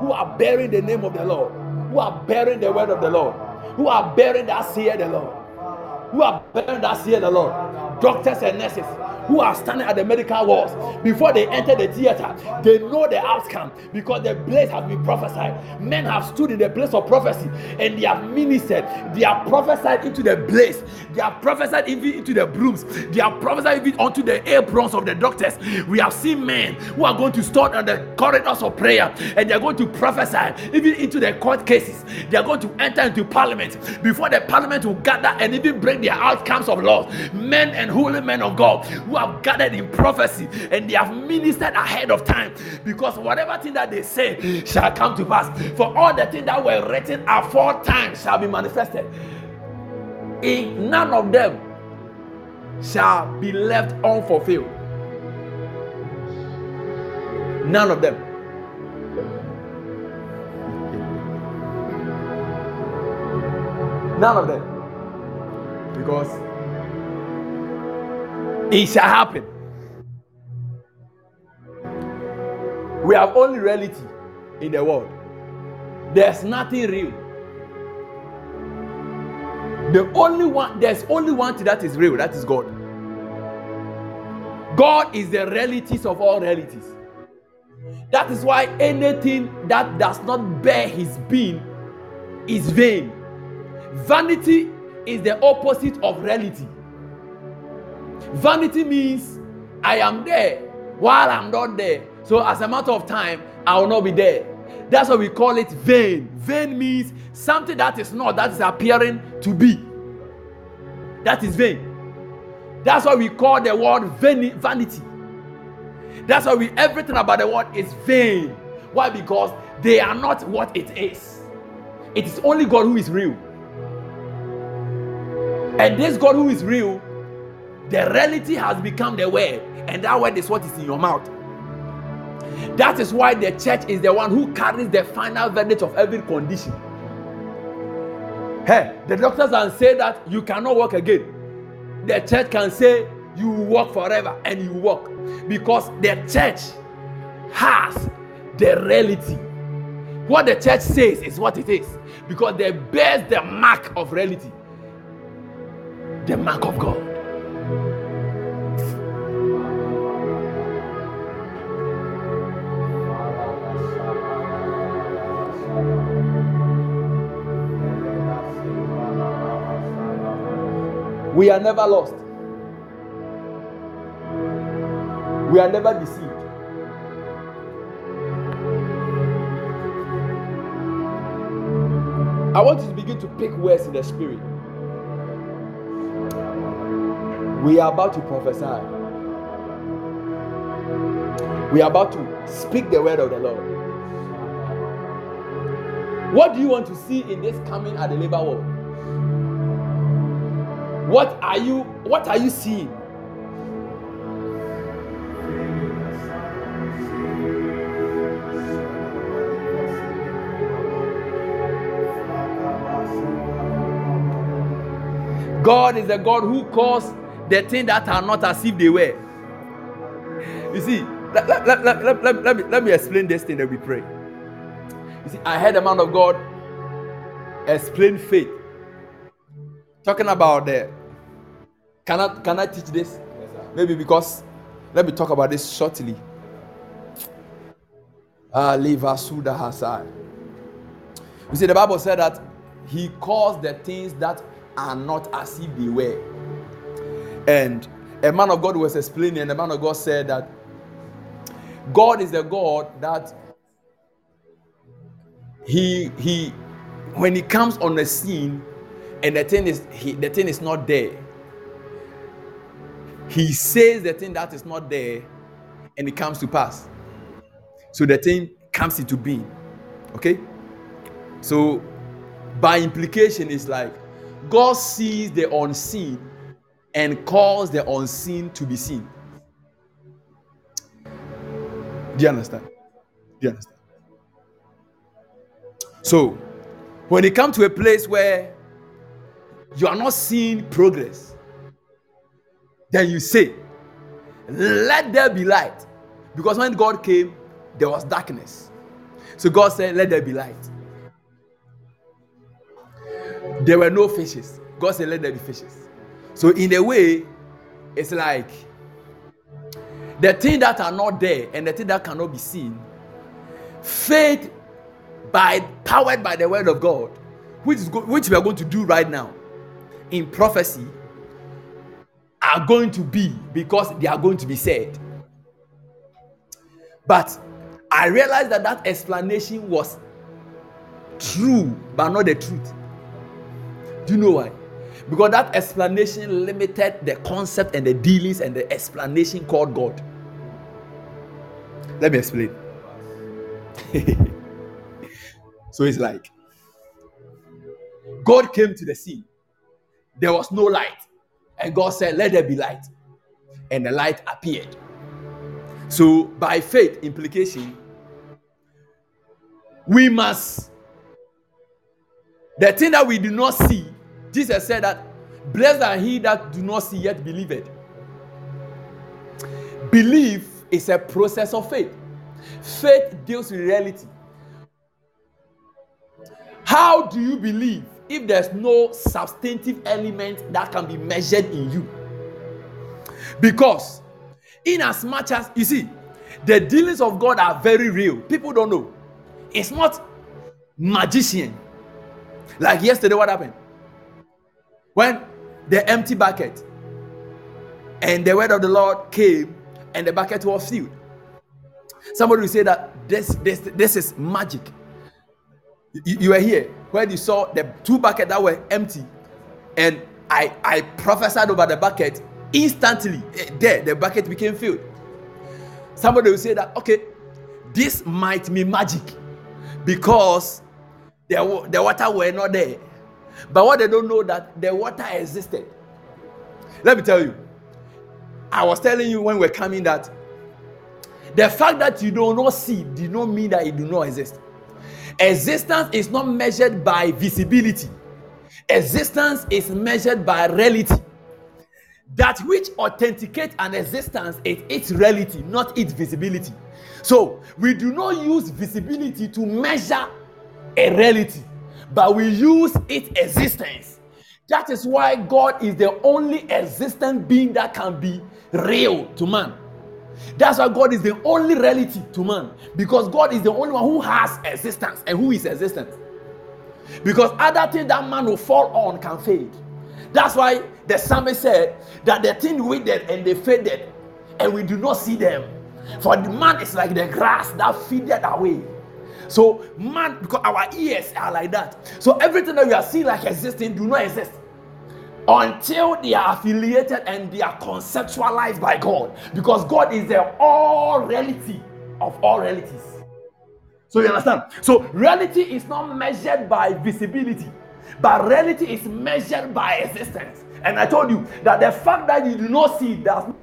who are bearing the name of the Lord, who are bearing the word of the Lord, who are bearing that here the Lord, who are bearing that here the Lord. Doctors and nurses who are standing at the medical walls before they enter the theater they know the outcome because the place has been prophesied. Men have stood in the place of prophecy and they have ministered. They have prophesied into the place they have prophesied even into the brooms. They have prophesied even onto the aprons of the doctors. We have seen men who are going to stand on the corridors of prayer and they are going to prophesy even into the court cases. They are going to enter into parliament. Before the parliament will gather and even bring their outcomes of laws men and holy men of god who have gathered in prophecy and they have ministered ahead of time because whatever thing that they say shall come to pass. For all the things that were written aforetime shall be manifested. In none of them shall be left unfulfilled. None of them. None of them. Because it shall happen. We have only reality in the world. There's nothing real. The only one, there's only one thing that is real, that is God. God is the realities of all realities. That is why anything that does not bear his being is vain. Vanity is the opposite of reality. Vanity means I am there while I'm not there. So, as a matter of time, I will not be there. That's why we call it vain. Vain means something that is not, that is appearing to be. That is vain. That's why we call the word vanity. That's why we everything about the word is vain. Why? Because they are not what it is. It is only God who is real. And this God who is real, the reality has become the word, and that word is what is in your mouth. That is why the church is the one who carries the final verdict of every condition. Hey, the doctors can say that you cannot walk again. The church can say you walk forever and you walk because the church has the reality. What the church says is what it is because they bears the mark of reality, the mark of God. We are never lost. We are never deceived. I want you to begin to pick words in the spirit. We are about to prophesy. We are about to speak the word of the Lord. What do you want to see in this coming at the labor world? What are you what are you seeing? God is a God who calls the things that are not as if they were. You see, let, let, let, let, let, let, let, me, let me explain this thing that we pray. You see, I heard a man of God explain faith, talking about the can I can I teach this? Yes, Maybe because let me talk about this shortly. Hasai. You see, the Bible said that he calls the things that are not as if they were. And a man of God was explaining, and the man of God said that God is the God that he he when he comes on the scene and the thing is he, the thing is not there he says the thing that is not there and it comes to pass. So the thing comes into being. Okay? So by implication, it's like God sees the unseen and calls the unseen to be seen. Do you understand? Do you understand? So when you come to a place where you are not seeing progress, then you say, Let there be light. Because when God came, there was darkness. So God said, Let there be light. There were no fishes. God said, Let there be fishes. So, in a way, it's like the things that are not there and the things that cannot be seen, faith by powered by the word of God, which is go- which we are going to do right now in prophecy are going to be because they are going to be said. But I realized that that explanation was true, but not the truth. Do you know why? Because that explanation limited the concept and the dealings and the explanation called God. Let me explain. [laughs] so it's like God came to the scene, there was no light. And God said, Let there be light. And the light appeared. So, by faith implication, we must, the thing that we do not see, Jesus said that, Blessed are he that do not see yet believe it. Belief is a process of faith. Faith deals with reality. How do you believe? If there's no substantive element that can be measured in you. Because, in as much as you see, the dealings of God are very real, people don't know. It's not magician. Like yesterday, what happened? When the empty bucket, and the word of the Lord came, and the bucket was filled. Somebody will say that this this this is magic. You, you were here when you saw the two buckets that were empty, and I I prophesied over the bucket instantly. eh, There, the bucket became filled. Somebody will say that okay, this might be magic because the, the water were not there. But what they don't know that the water existed. Let me tell you. I was telling you when we're coming that the fact that you do not see did not mean that it do not exist. Existence is not measured by visibility. Existence is measured by reality. That which authenticates an existence is its reality, not its visibility. So we do not use visibility to measure a reality, but we use its existence. That is why God is the only existent being that can be real to man. That's why God is the only reality to man because God is the only one who has existence and who is existent. Because other things that man will fall on can fade. That's why the psalmist said that the thing withered and they faded, and we do not see them. For the man is like the grass that faded away. So man, because our ears are like that. So everything that we are seeing like existing do not exist until they are affiliated and they are conceptualized by God. Because God is the all reality of all realities. So you understand? So reality is not measured by visibility, but reality is measured by existence. And I told you that the fact that you do not see does not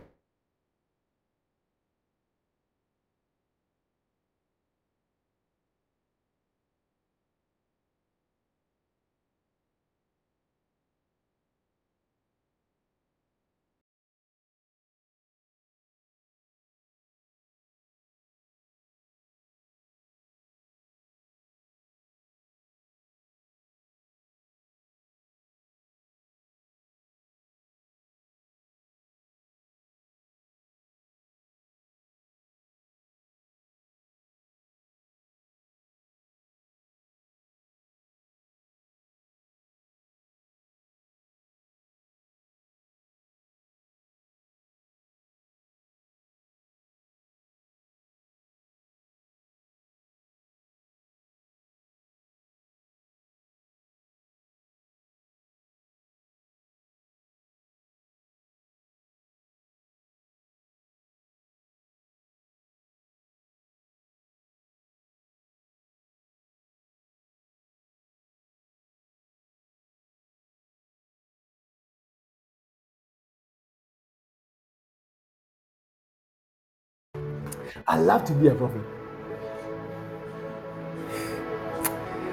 I love to be a prophet.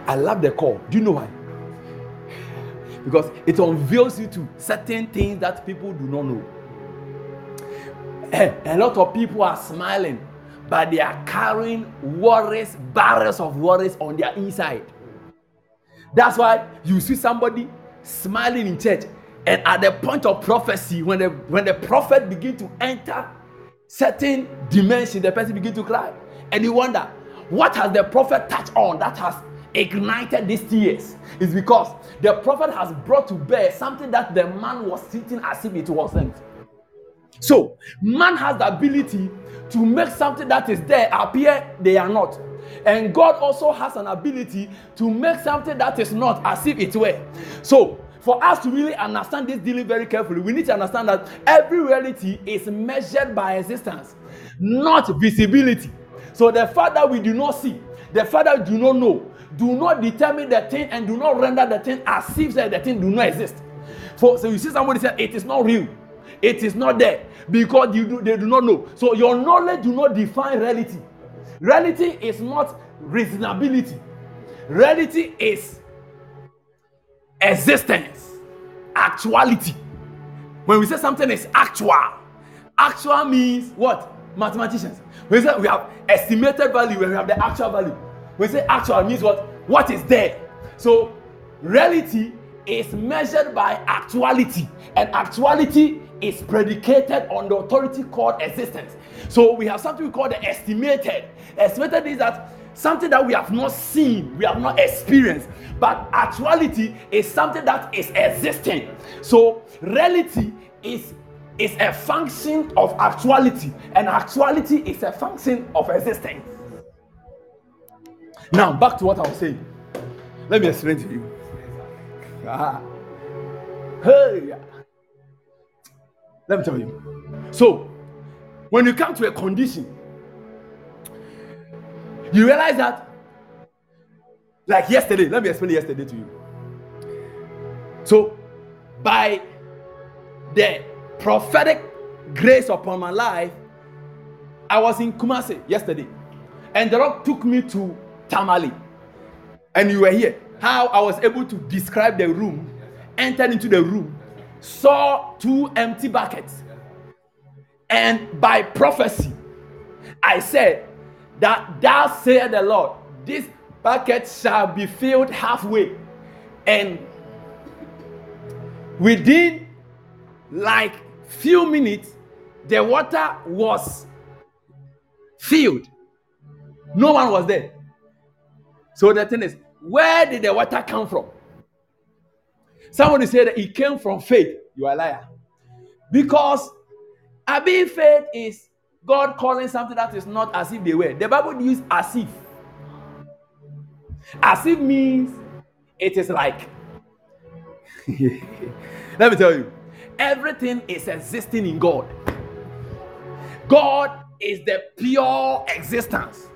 I love the call. Do you know why? Because it unveils you to certain things that people do not know. A lot of people are smiling, but they are carrying worries, barrels of worries on their inside. That's why you see somebody smiling in church, and at the point of prophecy, when the when the prophet begin to enter certain dimension, the person begin to cry, and you wonder what has the prophet touched on that has ignited these tears. Is because the prophet has brought to bear something that the man was sitting as if it wasn't. So, man has the ability to make something that is there appear they are not. And God also has an ability to make something that is not as if it were. So, for us to really understand this dealing very carefully, we need to understand that every reality is measured by existence, not visibility. So, the fact that we do not see, the fact that we do not know, do not determine the thing and do not render the thing as if the thing do not exist. For so you see somebody say it is not real. It is not there because you do, they do not know. So your knowledge do not define reality. Reality is not reasonability. Reality is existence, actuality. When we say something is actual, actual means what? Mathematicians. We say we have estimated value when we have the actual value. We say actual means what? What is there. So reality is measured by actuality, and actuality is predicated on the authority called existence. So we have something we call the estimated. Estimated is that something that we have not seen, we have not experienced, but actuality is something that is existing. So reality is is a function of actuality, and actuality is a function of existence. Now, back to what I was saying. Let me explain to you. Ah. [laughs] Hey. Let me tell you. So, when you come to a condition, you realize that, like yesterday, let me explain yesterday to you. So, by the prophetic grace upon my life, I was in Kumasi yesterday, and the Lord took me to Tamale, and you were here. How I was able to describe the room, entered into the room, saw two empty buckets, and by prophecy, I said that thou said the Lord, this bucket shall be filled halfway, and within like few minutes the water was filled. No one was there. So the thing is where did the water come from? Somebody said it came from faith. You are a liar. Because mean faith is god calling something that is not as if they were the bible uses as if as if means it is like [laughs] let me tell you everything is existing in God. God is the pure existence,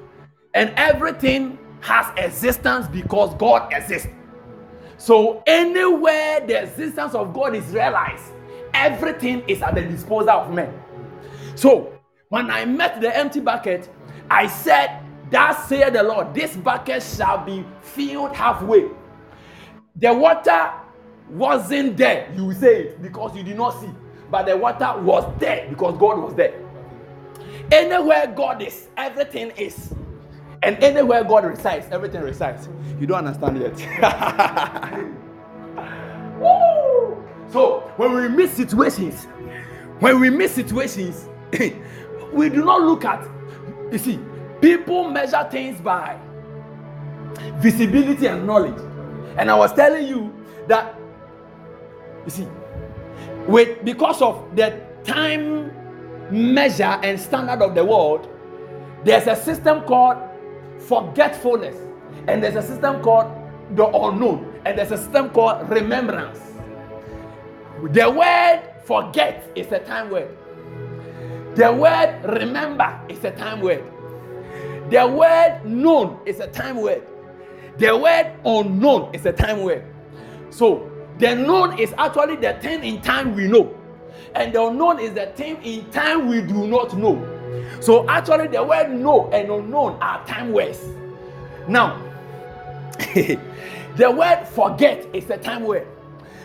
and everything has existence because God exists. So, anywhere the existence of God is realized, everything is at the disposal of men. So, when I met the empty bucket, I said, Thus saith the Lord, this bucket shall be filled halfway. The water wasn't there, you say it because you did not see. But the water was there because God was there. Anywhere God is, everything is. And anywhere God resides, everything resides. You don't understand yet. [laughs] So when we miss situations, when we miss situations, [clears throat] we do not look at, you see, people measure things by visibility and knowledge. And I was telling you that you see, with because of the time measure and standard of the world, there's a system called forgetfulness, and there's a system called the unknown, and there's a system called remembrance. The word forget is a time word. The word remember is a time word. The word known is a time word. The word unknown is a time word. So the known is actually the thing in time we know, and the unknown is the thing in time we do not know. So actually, the word know and unknown are time words. Now, [laughs] the word forget is a time word.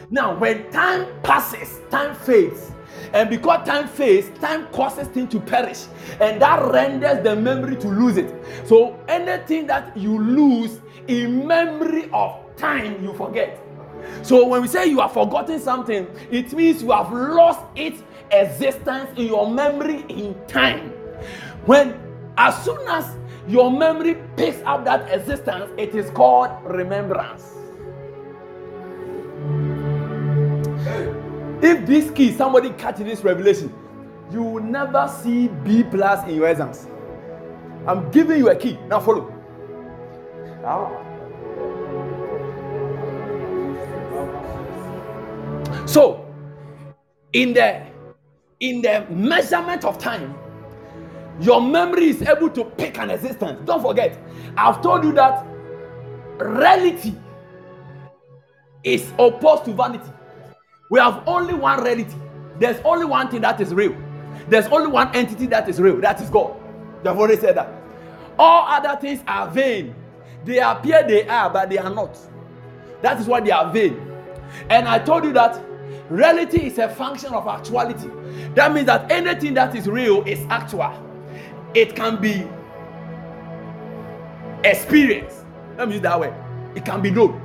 Now, when time passes, time fades. And because time fades, time causes things to perish. And that renders the memory to lose it. So anything that you lose in memory of time, you forget. So when we say you have forgotten something, it means you have lost its existence in your memory in time. When as soon as your memory picks up that existence, it is called remembrance. If this key, somebody catch this revelation, you will never see B plus in your exams. I'm giving you a key. Now follow. Ah. So, in the in the measurement of time, your memory is able to pick an existence. Don't forget, I've told you that reality is opposed to vanity. We have only one reality. There's only one thing that is real. There's only one entity that is real. That is God. They've already said that. All other things are vain. They appear they are, but they are not. That is why they are vain. And I told you that reality is a function of actuality. That means that anything that is real is actual. It can be experienced. Let me use that way. It can be known.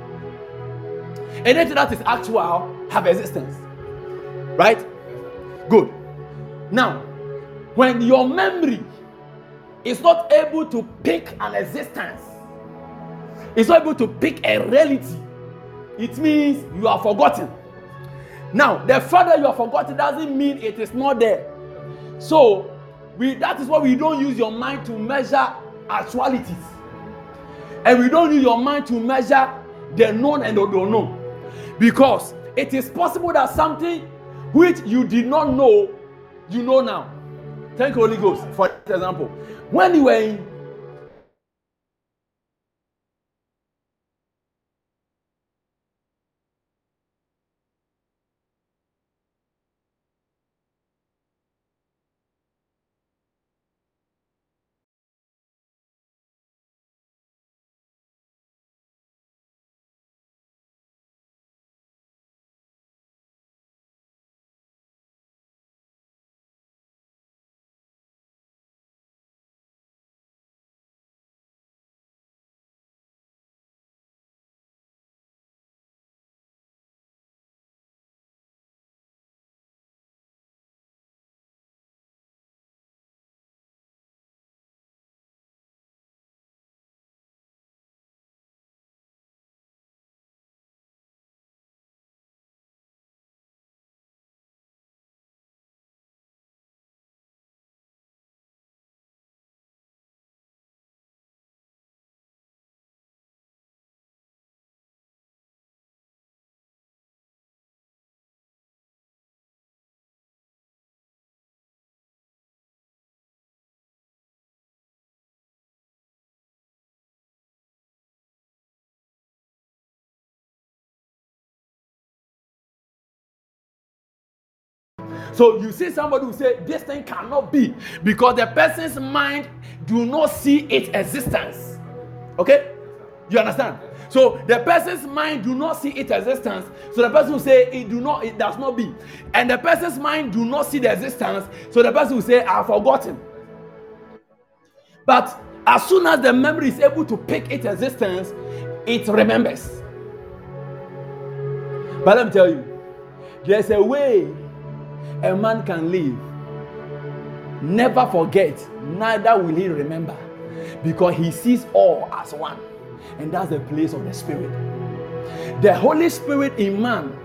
Anything that is actual have existence. Right? Good. Now, when your memory is not able to pick an existence, it's not able to pick a reality, it means you are forgotten. Now, the that you are forgotten doesn't mean it is not there. So, we that is why we don't use your mind to measure actualities. And we don't use your mind to measure the known and the unknown. Because it is possible that something which you did not know, you know now. Thank you, Holy Ghost. For example, when you were in So you see somebody who say this thing cannot be because the person's mind do not see its existence. Okay? You understand? So the person's mind do not see its existence. So the person will say it do not, it does not be. And the person's mind do not see the existence. So the person will say, I've forgotten. But as soon as the memory is able to pick its existence, it remembers. But let me tell you, there's a way a man can live, never forget, neither will he remember, because he sees all as one. And that's the place of the Spirit. The Holy Spirit in man,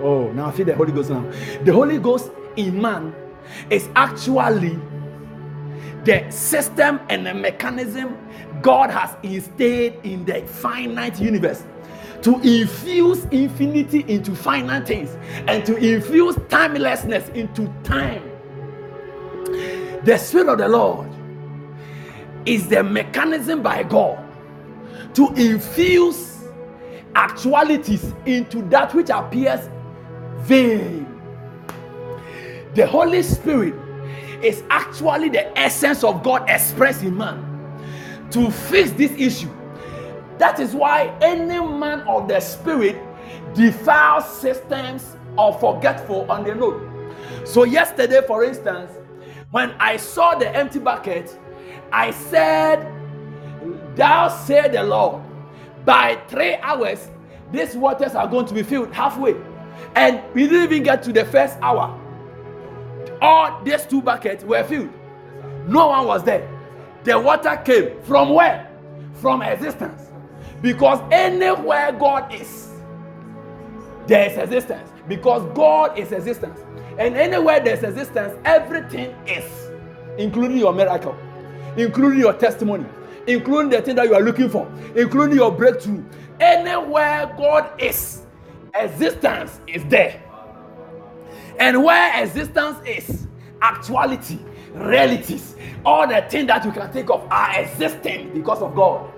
oh, now I feel the Holy Ghost now. The Holy Ghost in man is actually the system and the mechanism God has instilled in the finite universe to infuse infinity into finite things and to infuse timelessness into time. The Spirit of the Lord is the mechanism by God to infuse actualities into that which appears vain. The Holy Spirit is actually the essence of God expressed in man to fix this issue that is why any man of the spirit defiles systems or forgetful on the note. So, yesterday, for instance, when I saw the empty bucket, I said, Thou said the Lord, by three hours, these waters are going to be filled halfway. And we didn't even get to the first hour. All these two buckets were filled. No one was there. The water came from where? From existence. Because anywhere God is, there is existence. Because God is existence. And anywhere there's existence, everything is, including your miracle, including your testimony, including the thing that you are looking for, including your breakthrough. Anywhere God is, existence is there. And where existence is, actuality, realities, all the things that you can think of are existing because of God.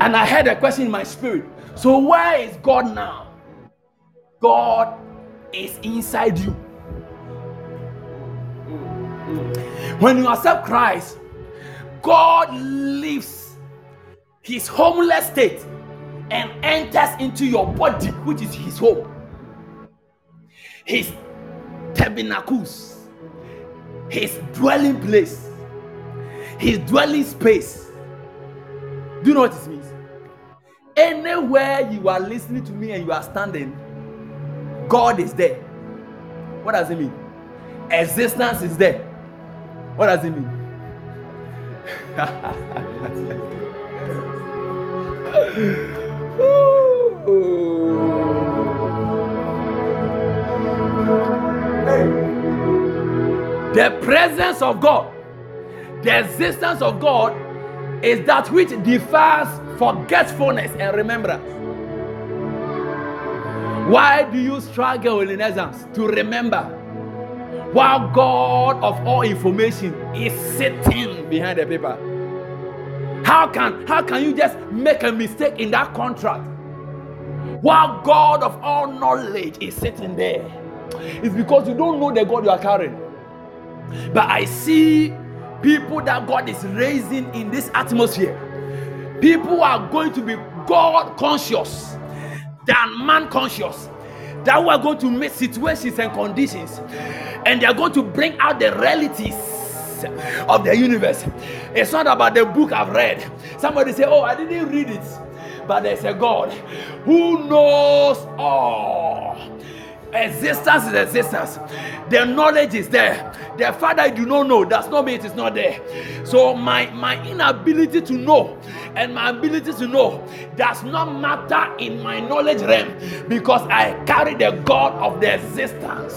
And I had a question in my spirit. So, where is God now? God is inside you. When you accept Christ, God leaves his homeless state and enters into your body, which is his home. His tabernacles, his dwelling place, his dwelling space. Do you know what it means? Anywhere you are listening to me and you are standing, God is there. What does it mean? Existence is there. What does it mean? [laughs] the presence of God, the existence of God is that which defies forgetfulness and remembrance. Why do you struggle in essence to remember while God of all information is sitting behind the paper? How can how can you just make a mistake in that contract while God of all knowledge is sitting there? It's because you don't know the God you are carrying. But I see people that God is raising in this atmosphere. People are going to be God conscious than man conscious. That we are going to make situations and conditions, and they are going to bring out the realities of the universe. It's not about the book I've read. Somebody say, Oh, I didn't read it. But there's a God who knows all. Existence is existence. The knowledge is there. The fact I do not know does not mean it is not there. So my my inability to know and my ability to know does not matter in my knowledge realm because I carry the God of the existence.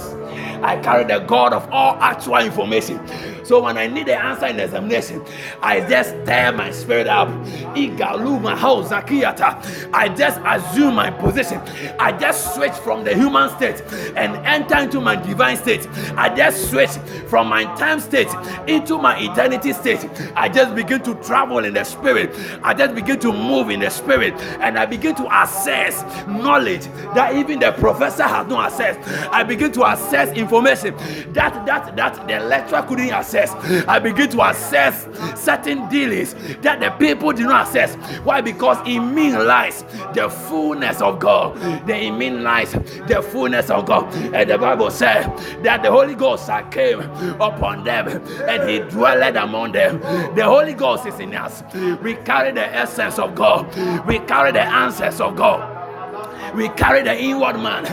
I carry the God of all actual information. So when I need the answer in the examination, I just stir my spirit up. I just assume my position. I just switch from the human state and enter into my divine state. I just switch from my time state into my eternity state. I just begin to travel in the spirit. I just begin to move in the spirit and I begin to assess knowledge that even the professor has no access. I begin to assess information that that that the lecturer couldn't access access. I begin to assess certain dealings that the people did not access. Why? Because in me lies the fullness of God. The in me lies the fullness of God. And the Bible said that the Holy Ghost came upon them and he dwelled among them. The Holy Ghost is in us. We carry the essence of God. We carry the answers of God. We carry the inward man,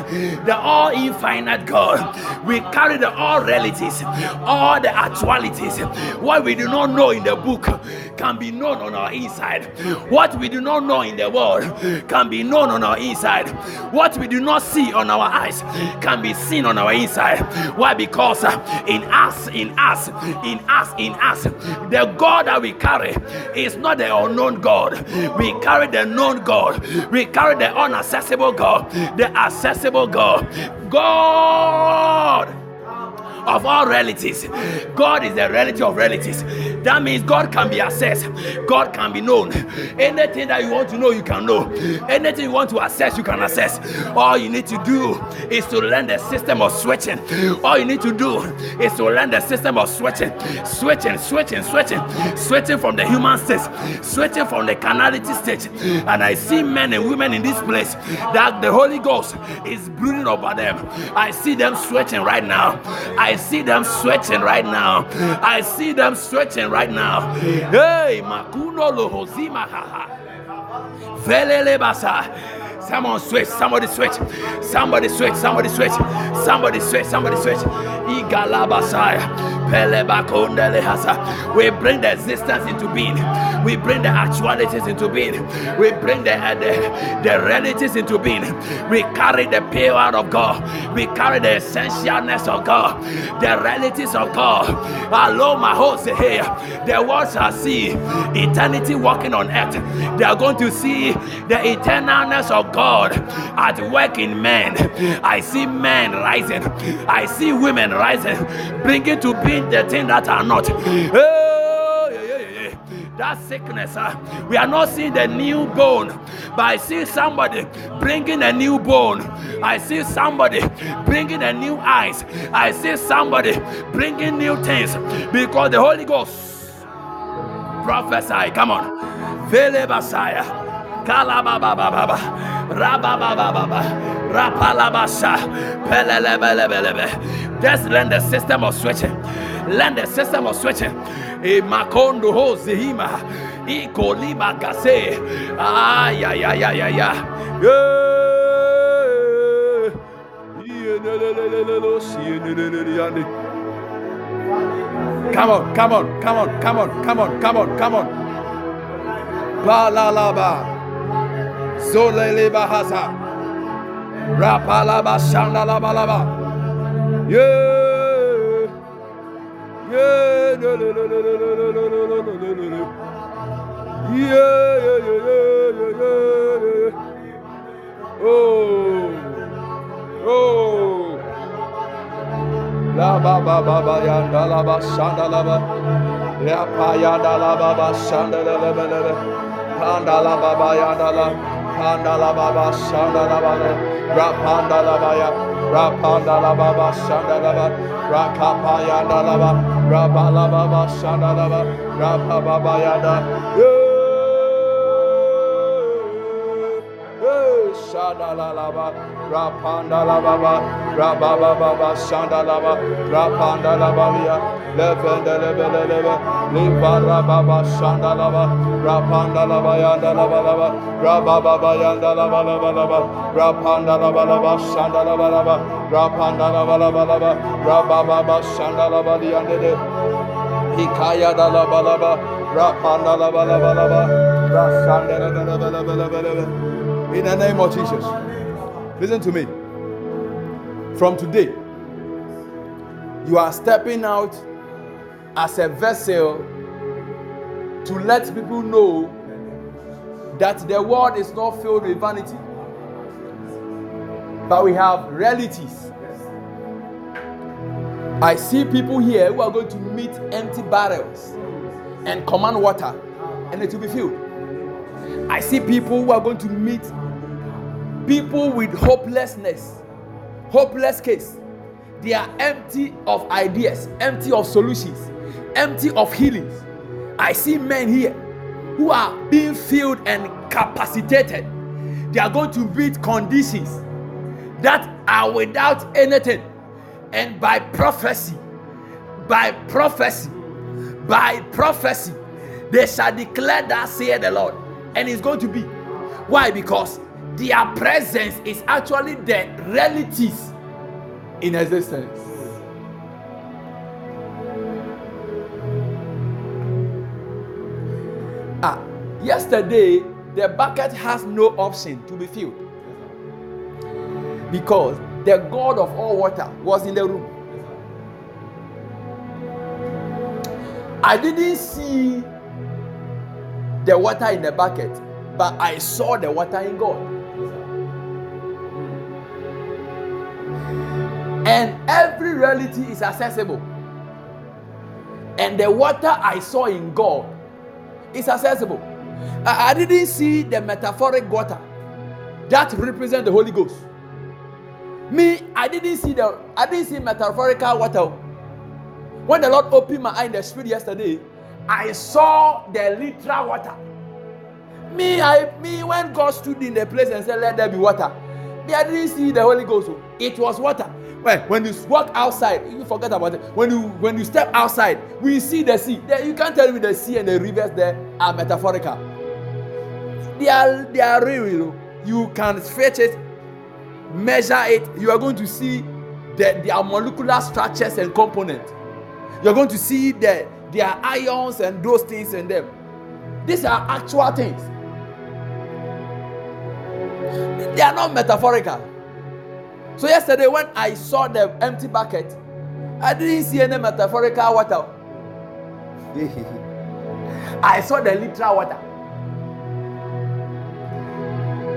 the all infinite God. We carry the all realities, all the actualities. What we do not know in the book can be known on our inside. What we do not know in the world can be known on our inside. What we do not see on our eyes can be seen on our inside. Why? Because in us, in us, in us, in us, the God that we carry is not the unknown God. We carry the known God. We carry the unaccessible God, the accessible God. God of all realities. God is the reality of realities. That means God can be assessed, God can be known. Anything that you want to know, you can know. Anything you want to assess, you can assess. All you need to do is to learn the system of switching. All you need to do is to learn the system of switching, switching, switching, switching, switching from the human state, switching from the carnality state. And I see men and women in this place that the Holy Ghost is brooding over them. I see them switching right now. I I see them sweating right now. I see them sweating right now. Hey, Makuno Lohozima Haha. Velele. Someone switch, somebody switch, somebody switch, somebody switch, somebody switch, somebody switch. We bring the existence into being. We bring the actualities into being. We bring the, uh, the, the realities into being. We carry the power of God. We carry the essentialness of God. The realities of God. Aloma Hose here. The shall see eternity walking on earth. They are going to see the eternalness of God at work in men. I see men rising. I see women rising, bringing to being the things that are not. Oh, yeah, yeah, yeah. That sickness, uh, we are not seeing the new bone, but I see somebody bringing a new bone. I see somebody bringing a new eyes. I see somebody bringing new things because the Holy Ghost prophesy. Come on, Vele Basaya, Kalababa, Rababa, Rapalabasha, Pelelebelebelebe. Just learn the system of switching. Learn the system of switching. Makondo ho zihima. E kolima kase. Ah, ya, ya, ya, ya, ya. Come on, come on, come on, come on, come on, come on, come on. Ba la la ba. Zolele bahasa. Rapalaba shandala balaba. Yeah. Yeah, no, no, no, no, no, no, no, no, no, no, no, no. Yeah, yeah, yeah, yeah, yeah, yeah, yeah. Oh, oh. La ba ba ba ba ya da la ba shanda la ba. Ya pa ya da la ba ba shanda la la la la. La pa da la ba. Ba ya da. Yeah. La Rapandalababa Shandalabaya Rapandalabaya Rapandalababa Shandalaba Rakapayandalaba. Rabalababa Shandalaba Rapababa Yanda Shadalalaba, Rapandalababa, Rabababa, Shandalaba, Rapandalabalia, Levendelebelebe, Liparababa, Shandalaba, Rapandalaba, Yandalabalaba, Rabababa, Yandalabalabalaba, Rapandalabalaba, Shandalabalaba, Rapandalabalabalaba, Rabababa, Shandalabaliandede, Ikaya Dalabalaba, Rapandalabalabalaba, Rasandalabalabalabalaba. In the name of Jesus. Listen to me. From today, you are stepping out as a vessel to let people know that the world is not filled with vanity, but we have realities. I see people here who are going to meet empty barrels and command water, and it will be filled. I see people who are going to meet people with hopelessness, hopeless case. They are empty of ideas, empty of solutions, empty of healings. I see men here who are being filled and capacitated. They are going to meet conditions that are without anything. And by prophecy, by prophecy, by prophecy, they shall declare that, say the Lord. And it's going to be. Why? Because their presence is actually the realities in existence. Ah, yesterday the bucket has no option to be filled because the God of all water was in the room. I didn't see the water in the bucket, but I saw the water in God. And every reality is accessible. And the water I saw in God is accessible. I, I didn't see the metaphoric water that represent the Holy Ghost. Me, I didn't see the I didn't see metaphorical water. When the Lord opened my eye in the spirit yesterday, I saw the literal water. Me, I me when God stood in the place and said, Let there be water. Me, I didn't see the Holy Ghost. It was water. Well, when you walk outside, you forget about it. When you when you step outside, we see the sea. You can't tell me the sea and the rivers there are metaphorical. They are they are real. You can fetch it, measure it. You are going to see the, their molecular structures and components. You're going to see the their ions and those things in them. These are actual things. They are not metaphorical. So yesterday when I saw the empty bucket, I didn't see any metaphorical water. [laughs] I saw the literal water.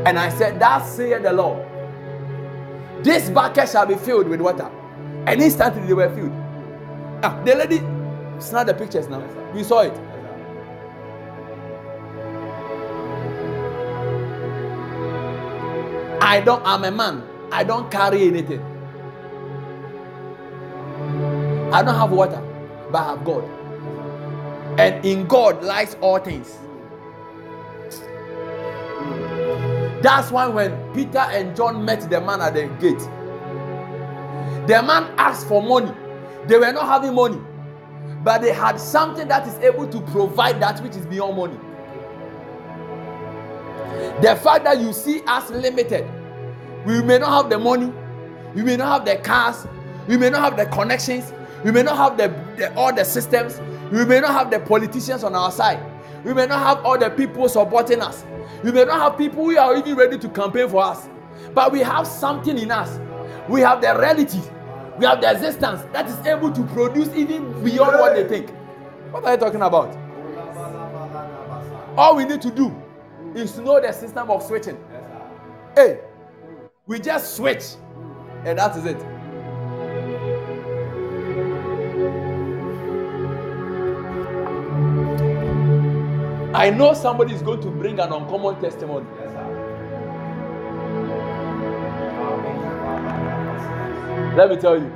And I said, Thus saith the Lord. This bucket shall be filled with water. And instantly they were filled. Ah, the lady snap the pictures now. We saw it. I don't, I'm a man. I don't carry anything. I don't have water, but I have God. And in God lies all things. That's why when Peter and John met the man at the gate, the man asked for money. They were not having money, but they had something that is able to provide that which is beyond money. The fact that you see us limited we may not have the money, we may not have the cars, we may not have the connections, we may not have the, the, all the systems, we may not have the politicians on our side, we may not have all the people supporting us, we may not have people who are even ready to campaign for us, but we have something in us. We have the reality, We have the existence that is able to produce even beyond what they think. What are you talking about? All we need to do is know the system of switching. Hey, we just switch, and that is it. I know somebody is going to bring an uncommon testimony. Let me tell you,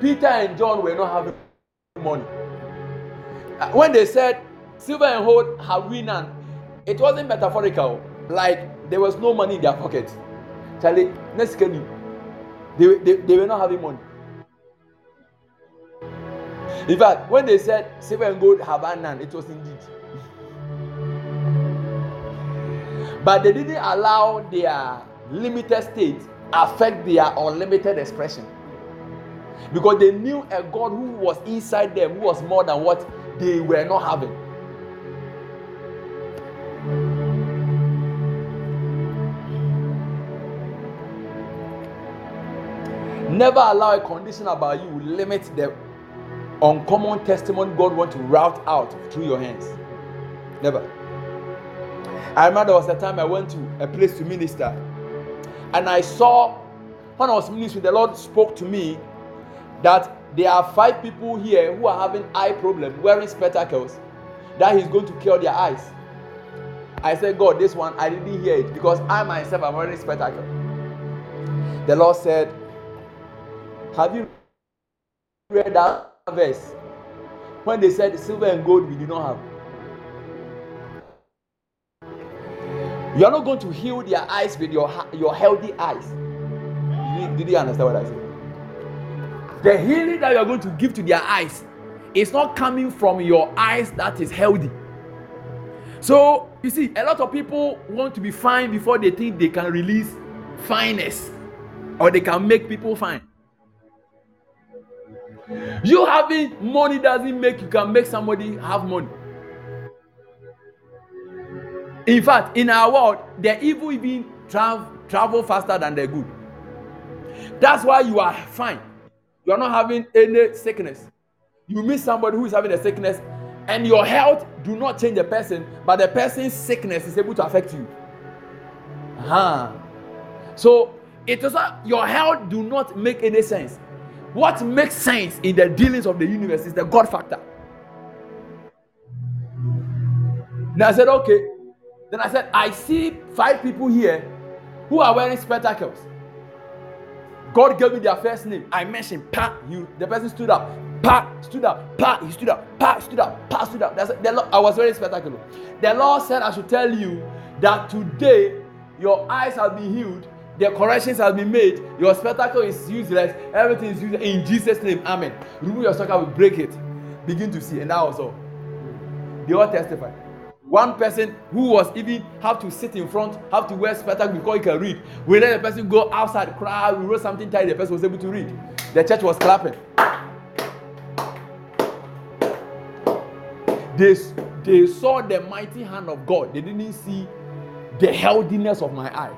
Peter and John were not having money. Uh, when they said silver and gold have we none, it wasn't metaphorical. Like there was no money in their pocket. Charlie, next? They, they, they were not having money. In fact, when they said silver and gold have I none, it was indeed. But they didn't allow their limited state affect their unlimited expression because they knew a God who was inside them, who was more than what they were not having. Never allow a condition about you limit the uncommon testimony God wants to route out through your hands. Never. I remember there was a time I went to a place to minister and I saw when I was ministering, the Lord spoke to me that there are five people here who are having eye problem, wearing spectacles, that He's going to cure their eyes. I said, God, this one I didn't hear it because I myself am wearing spectacles. The Lord said, Have you read that verse when they said silver and gold we do not have? You are not going to heal their eyes with your, your healthy eyes. Did you, understand what I said? The healing that you are going to give to their eyes is not coming from your eyes that is healthy. So, you see, a lot of people want to be fine before they think they can release fineness or they can make people fine. You having money doesn't make you can make somebody have money. In fact, in our world, the evil even travel, faster than the good. That's why you are fine. You are not having any sickness. You meet somebody who is having a sickness, and your health do not change the person, but the person's sickness is able to affect you. Uh-huh. So it is not your health do not make any sense. What makes sense in the dealings of the universe is the God factor. Now I said, okay, then I said, I see five people here who are wearing spectacles. God gave me their first name. I mentioned Pa. You, the person stood up. Pa stood up. Pa he stood up. Pa stood up. Pa stood up. That's the Lord, I was wearing spectacle. The Lord said I should tell you that today your eyes have been healed. The corrections have been made. Your spectacle is useless. Everything is useless. In Jesus' name, Amen. Remove your spectacle, we break it. Begin to see, and that all. They all testify. One person who was even have to sit in front, have to wear spectacle before he can read. We let the person go outside, cry. We wrote something tight. The person was able to read. The church was clapping. They, they saw the mighty hand of God. They didn't see the healthiness of my eye.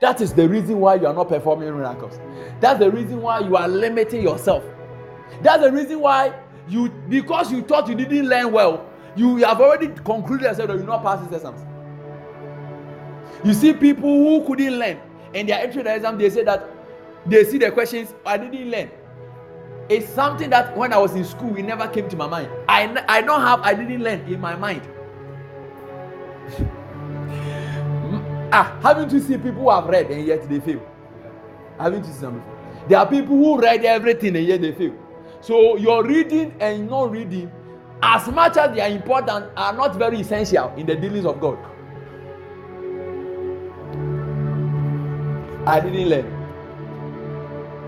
That is the reason why you are not performing miracles. That's the reason why you are limiting yourself. That's the reason why you, because you thought you didn't learn well, you have already concluded yourself that you not pass these exams. You see people who couldn't learn and they are entering the exam, they say that they see the questions, I didn't learn. It's something that when I was in school, it never came to my mind. I, I don't have, I didn't learn in my mind. Ah, haven't you seen people who have read and yet they fail? Haven't you seen them before? There are people who read everything and yet they fail. So your reading and not reading as much as they are important, are not very essential in the dealings of God. I didn't learn.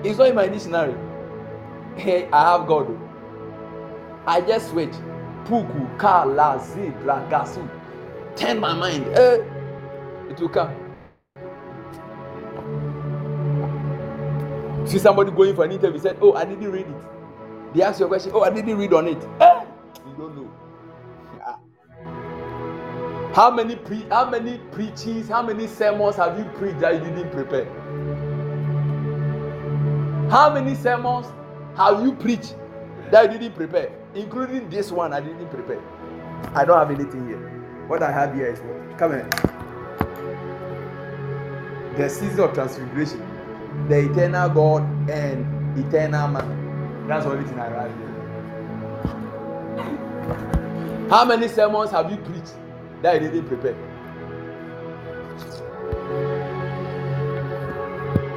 It's not in my dictionary. Hey, I have God. I just switch. Puku, kala, zebra, gasu. Turn my mind. Eh, it will come. See somebody going for an interview said, Oh, I didn't read it. They ask you a question, Oh, I didn't read on it. Eh, you don't know. How many pre how many preachings, how many sermons have you preached that you didn't prepare? How many sermons have you preached that you didn't prepare? Including this one, I didn't prepare. I don't have anything here. What I have here is what? Come here. The season of transfiguration, the eternal God and eternal man. That's the only thing I have here. How many sermons have you preached that you didn't prepare?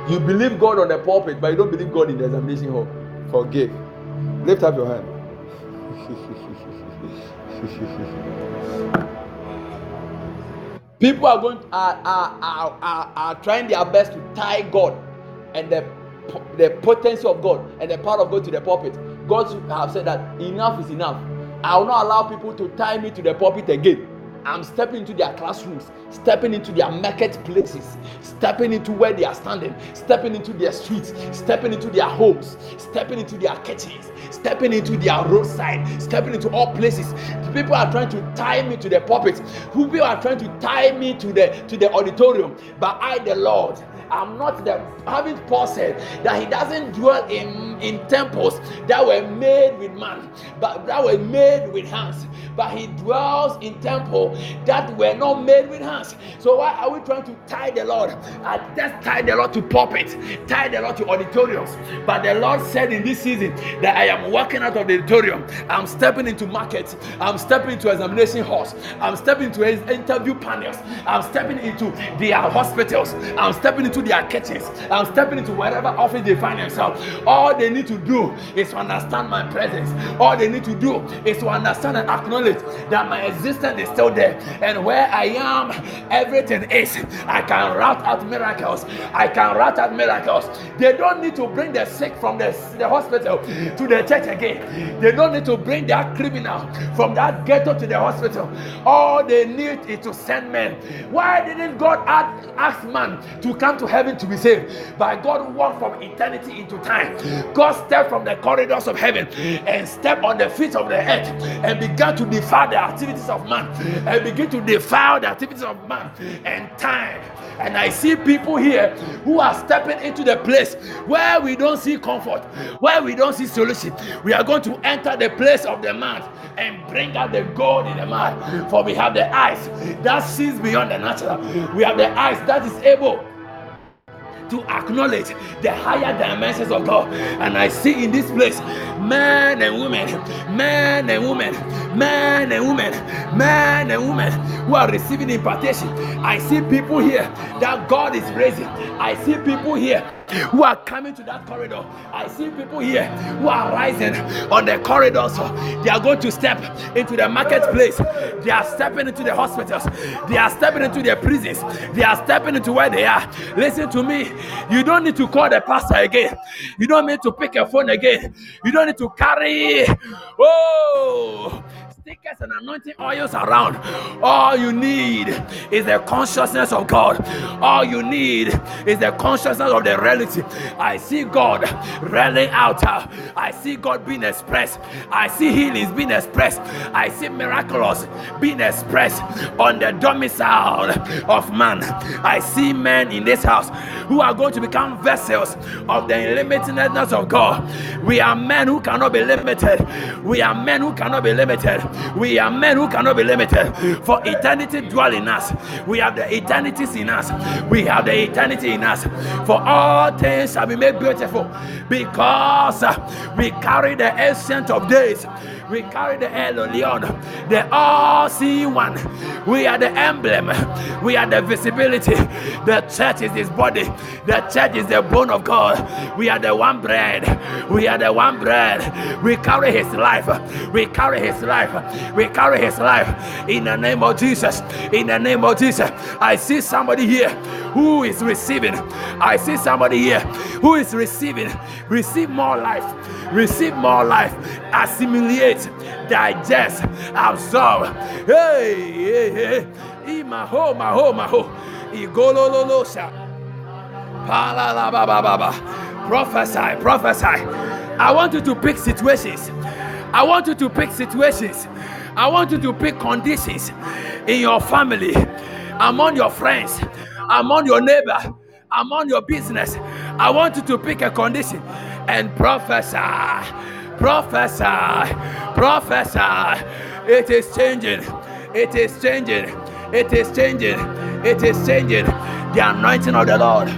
You believe God on the pulpit, but you don't believe God in the examination hall. Forgive. Lift up your hand. [laughs] People are going are, are, are, are, are trying their best to tie God and the the potency of God and the power of God to the pulpit. God have said that enough is enough. I will not allow people to tie me to the pulpit again. I'm stepping into their classrooms, stepping into their marketplaces, stepping into where they are standing, stepping into their streets, stepping into their homes, stepping into their kitchens, stepping into their roadside, stepping into all places. People are trying to tie me to the pulpit. People are trying to tie me to the to the auditorium. But I, the Lord, I'm not the having Paul said that he doesn't dwell in, in temples that were made with man, but that were made with hands. But he dwells in temple that were not made with hands. So why are we trying to tie the Lord? I just tie the Lord to pulpit, tie the Lord to auditoriums. But the Lord said in this season that I am walking out of the auditorium. I'm stepping into markets. I'm stepping into examination halls. I'm stepping into interview panels. I'm stepping into their hospitals. I'm stepping into their kitchens. I'm stepping into whatever office they find themselves. All they need to do is to understand my presence. All they need to do is to understand and acknowledge that my existence is still there. And where I am, everything is. I can route out miracles. I can route out miracles. They don't need to bring the sick from the, the hospital to the church again. They don't need to bring that criminal from that ghetto to the hospital. All they need is to send men. Why didn't God ask man to come to heaven to be saved. But God who walked from eternity into time. God stepped from the corridors of heaven and stepped on the feet of the earth and began to defile the activities of man and begin to defile the activities of man and time. And I see people here who are stepping into the place where we don't see comfort, where we don't see solution. We are going to enter the place of the man and bring out the gold in the man. For we have the eyes that sees beyond the natural. We have the eyes that is able to acknowledge the higher dimensions of God. And I see in this place men and women, men and women, men and women, men and women who are receiving impartation. I see people here that God is raising. I see people here who are coming to that corridor. I see people here who are rising on the corridors. They are going to step into the marketplace. They are stepping into the hospitals. They are stepping into their prisons. They are stepping into where they are. Listen to me. You don't need to call the pastor again. You don't need to pick a phone again. You don't need to carry. Oh, stickers and anointing oils around. All you need is the consciousness of God. All you need is the consciousness of the reality. I see God railing out. I see God being expressed. I see healings being expressed. I see miracles being expressed on the domicile of man. I see men in this house who are going to become vessels of the unlimitedness of God. We are men who cannot be limited. We are men who cannot be limited. We are men who cannot be limited. For eternity dwell in us. We have the eternities in us. We have the eternity in us. For all things shall be made beautiful because we carry the ancient of days. We carry the El Elyon, the all-seeing one. We are the emblem. We are the visibility. The church is His body. The church is the bone of God. We are the one bread. We are the one bread. We carry His life. We carry His life. We carry His life. In the name of Jesus. In the name of Jesus. I see somebody here who is receiving. I see somebody here who is receiving. Receive more life. Receive more life. Assimilate, digest, absorb. Hey, hey, hey. Imaho, maho, maho. Igolololosha. Prophesy, prophesy. I want you to pick situations. I want you to pick situations. I want you to pick conditions in your family, among your friends, among your neighbor, among your business. I want you to pick a condition and prophesy. Prophesy. Prophesy. It is changing. It is changing. It is changing. It is changing. The anointing of the Lord.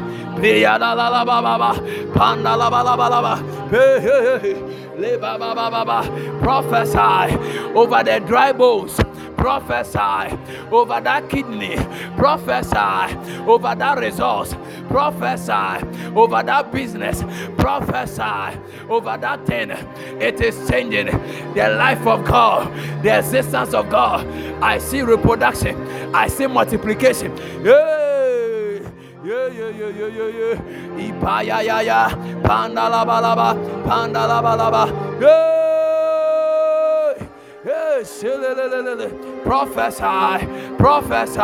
Prophesy over the dry bones prophesy over that kidney, prophesy over that resource, prophesy over that business, prophesy over that thing. It is changing the life of God, the existence of God. I see reproduction, I see multiplication. Yeah. Yeah, yeah, yeah, yeah, yeah, yeah. Ipa ya ya ya. Panda la ba la ba. Panda la ba la ba. Yeah. Prophesy, prophesy,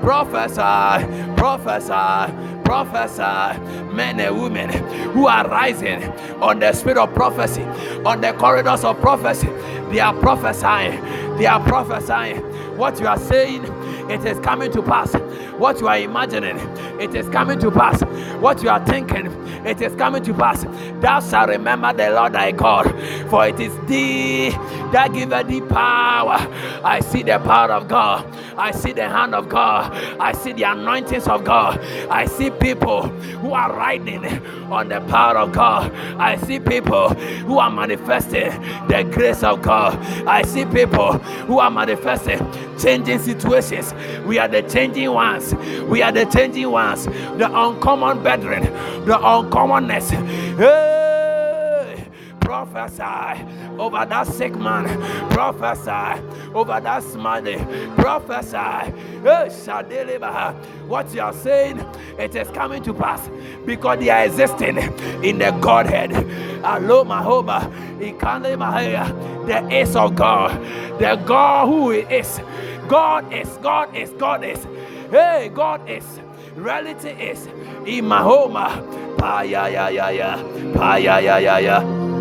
prophesy, prophesy, prophesy. Men and women who are rising on the spirit of prophecy, on the corridors of prophecy, they are prophesying. They are prophesying. What you are saying, it is coming to pass. What you are imagining, it is coming to pass. What you are thinking, it is coming to pass. Thou shalt remember the Lord thy God, for it is thee that giveth thee power. I see the power of God. I see the hand of God. I see the anointings of God. I see people who are riding on the power of God. I see people who are manifesting the grace of God. I see people who are manifesting changing situations. We are the changing ones. We are the changing ones. The uncommon brethren, the uncommonness. Hey, prophesy over that sick man. Prophesy over that smiley. Prophesy. What you are saying, it is coming to pass because they are existing in the Godhead. The ace of God, the God who is. God is, God is, God is. Hey, God is. Reality is. Imahoma. Pa ya ya ya ya. Pa ya ya ya ya.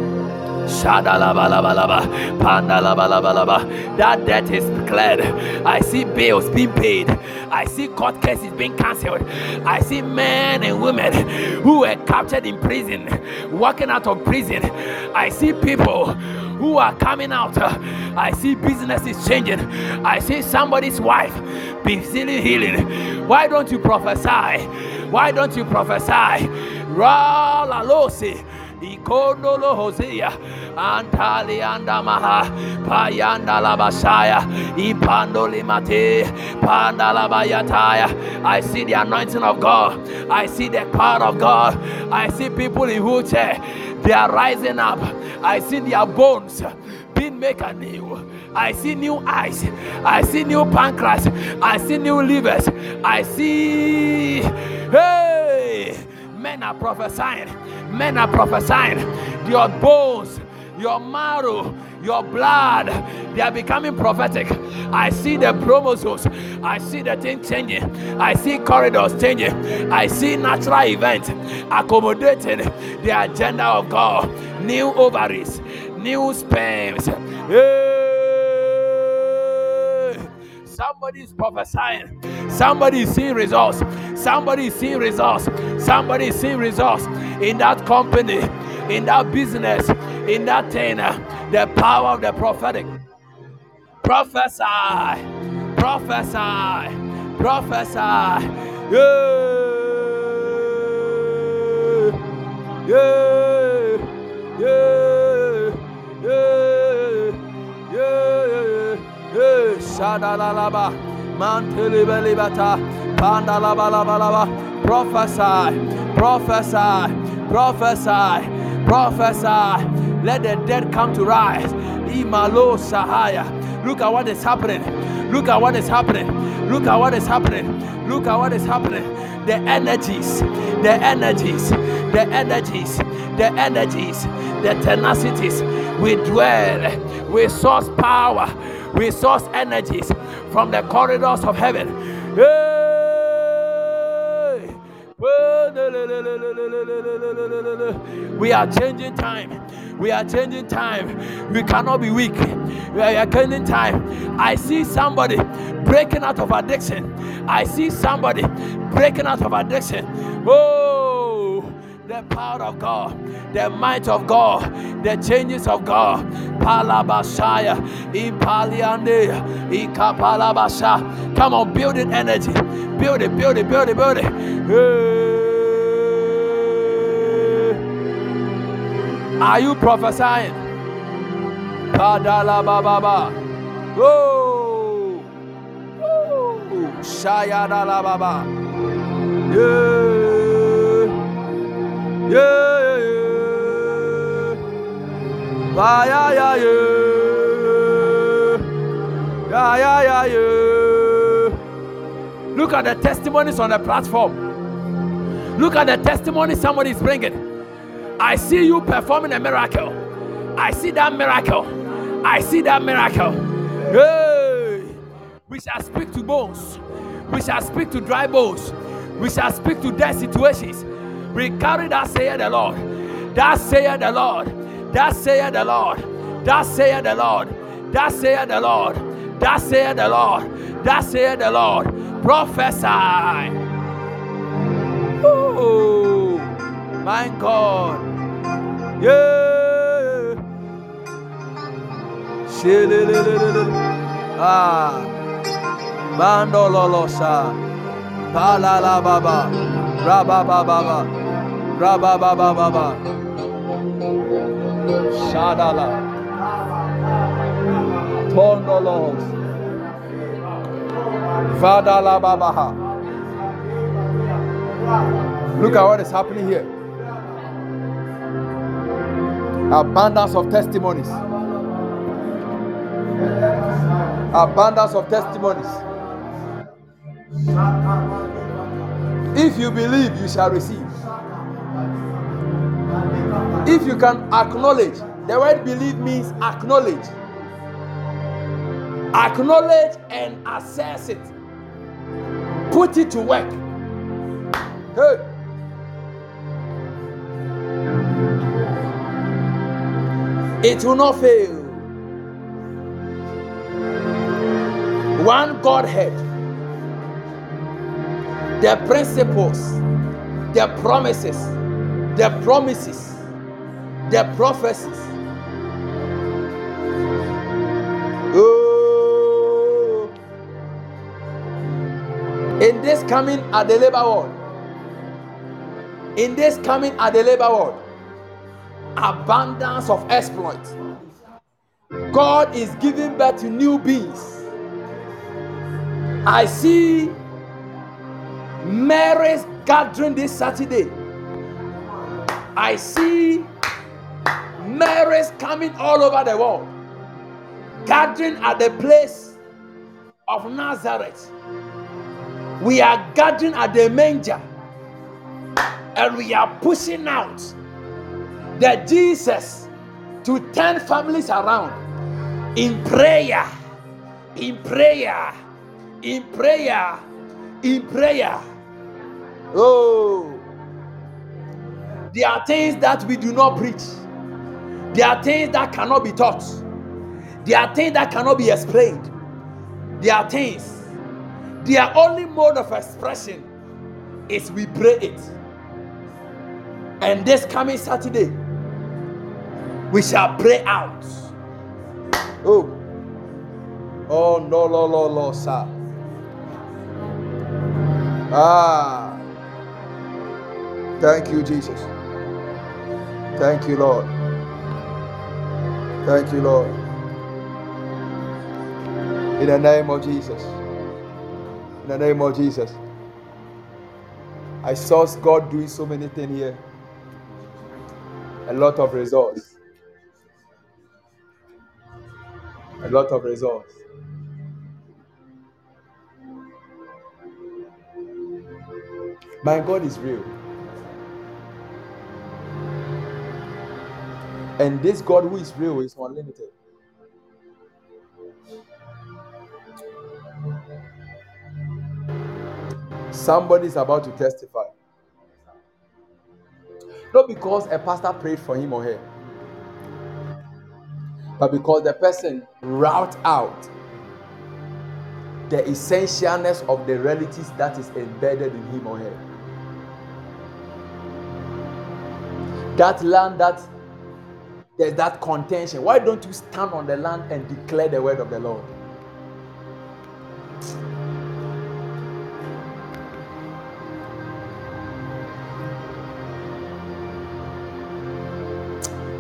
That debt is cleared. I see bills being paid. I see court cases being cancelled. I see men and women who were captured in prison, walking out of prison. I see people who are coming out. I see businesses changing. I see somebody's wife be healing. Why don't you prophesy? Why don't you prophesy? Ralalosi. Ikondolo Hosea, Antali Andamaha, Payanda Labashaya, Ipandoli Mate, Pandalabayataya. I see the anointing of God. I see the power of God. I see people in wheelchair. They are rising up. I see their bones being made anew. I see new eyes. I see new pancreas. I see new livers. I see. Hey! Men are prophesying. Men are prophesying. Your bones, your marrow, your blood, they are becoming prophetic. I see the chromosomes. I see the thing changing. I see corridors changing. I see natural events accommodating the agenda of God. New ovaries, new sperms. Somebody is prophesying. Somebody is seeing results. Somebody is seeing results. Somebody is seeing results in that company, in that business, in that thing. Uh, the power of the prophetic. Prophesy. Prophesy. Prophesy. Yeah. Yeah. Yeah. Yeah. Shadalalaba. Mantilibelibata. Pandalabalabalaba. Prophesy. Prophesy. Prophesy. Prophesy. Let the dead come to rise. Imalo Sahaya. Look at what is happening. Look at what is happening. Look at what is happening. Look at what is happening. The energies, the energies, the energies, the energies, the tenacities. We dwell, we source power, we source energies from the corridors of heaven. We are changing time. We are changing time. We cannot be weak. We are changing time. I see somebody breaking out of addiction. I see somebody breaking out of addiction. Oh, the power of God, the might of God, the changes of God. Palabashaya, Impaliande, Ikapalabasha. Come on, build it energy. Build it, build it, build it, build it. Are you prophesying? Padala Baba. La Baba. Yeah yeah, yeah. Yeah, ah, yeah, yeah. Yeah, ah, yeah, yeah, yeah. Look at the testimonies on the platform. Look at the testimony somebody is bringing. I see you performing a miracle. I see that miracle. I see that miracle. Hey! We shall speak to bones. We shall speak to dry bones. We shall speak to dead situations we carry that saith the Lord. That saith the Lord. That saith the Lord. That saith the Lord. That saith the Lord. That saith the Lord. That saith the Lord. Prophesy. Oh, my God. Yeah. Ah. Bandololosa. Palala baba. Rababa baba. Baba. Shadala. Tondolos. Vadala babaha. Look at what is happening here. Abundance of testimonies. Abundance of testimonies. If you believe, you shall receive. If you can acknowledge, the word believe means acknowledge. Acknowledge and assess it. Put it to work. Hey. It will not fail. One Godhead. The principles, the promises, the promises, the prophecies. Oh. In this coming at the labor world, in this coming at the labor world, abundance of exploit. God is giving birth to new beings. I see Mary's gathering this Saturday. I see Mary's coming all over the world, gathering at the place of Nazareth. We are gathering at the manger and we are pushing out the Jesus to turn families around in prayer, in prayer, in prayer, in prayer. Oh, there are things that we do not preach, there are things that cannot be taught, there are things that cannot be explained, there are things. Their only mode of expression is we pray it. And this coming Saturday, we shall pray out. Oh, oh no, no, no, no, sir. Ah, thank you, Jesus. Thank you, Lord. Thank you, Lord. In the name of Jesus. In the name of Jesus. I saw God doing so many things here. A lot of results. A lot of results. My God is real. And this God who is real is unlimited. Somebody is about to testify. Not because a pastor prayed for him or her, but because the person route out the essentialness of the realities that is embedded in him or her. That land that there's that contention. Why don't you stand on the land and declare the word of the Lord?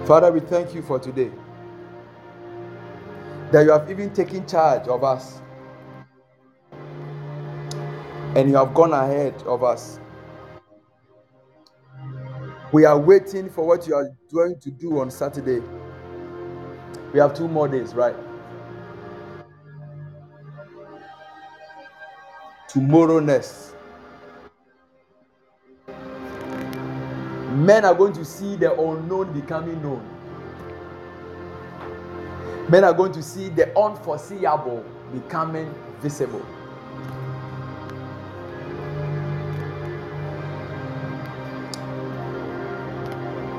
Father, we thank you for today. That you have even taken charge of us. And you have gone ahead of us. We are waiting for what you are going to do on Saturday. We have two more days, right? Tomorrow next. Men are going to see the unknown becoming known. Men are going to see the unforeseeable becoming visible.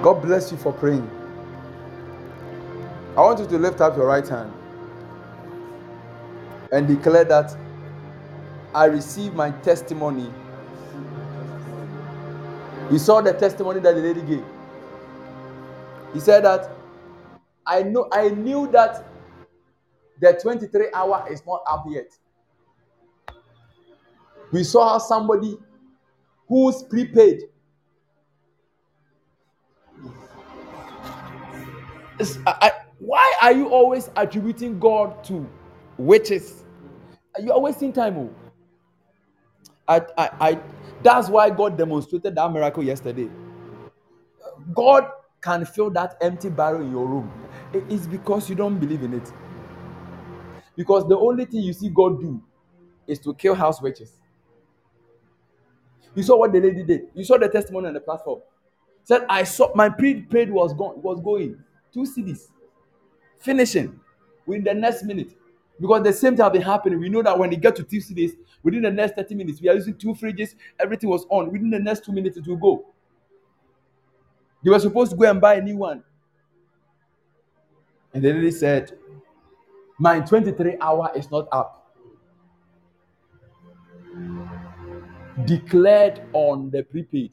God bless you for praying. I want you to lift up your right hand and declare that I receive my testimony. You saw the testimony that the lady gave. He said that I know I knew that the 23 hour is not up yet. We saw how somebody who's prepaid I- why are you always attributing God to witches? You are wasting time? Oh? I, I, I, that's why God demonstrated that miracle yesterday. God can fill that empty barrel in your room. It is because you don't believe in it. Because the only thing you see God do is to kill house witches. You saw what the lady did. You saw the testimony on the platform. Said I saw my prepaid was gone was going two cedis, finishing within the next minute. Because the same thing have been happening. We know that when they get to two cedis, within the next 30 minutes, we are using two fridges, everything was on. Within the next two minutes, it will go. They were supposed to go and buy a new one. And the lady said, My 23 hour is not up. Declared on the prepaid.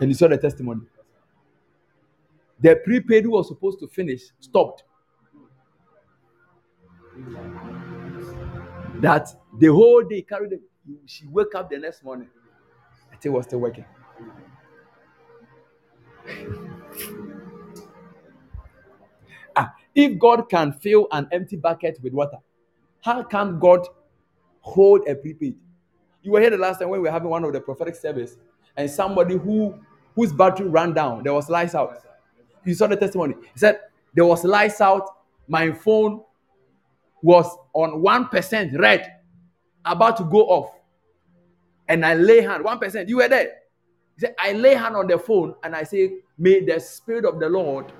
And you saw the testimony. The prepaid who was supposed to finish stopped. That the whole day carried. She woke up the next morning. I think was still working. [laughs] Ah, if God can fill an empty bucket with water, how can God hold a prepaid? You were here the last time when we were having one of the prophetic service, and somebody who whose battery ran down, there was lights out. You saw the testimony. He said there was lights out. My phone was on one percent red, about to go off, and I lay hand one percent. You were there. He said I lay hand on the phone and I say, May the spirit of the Lord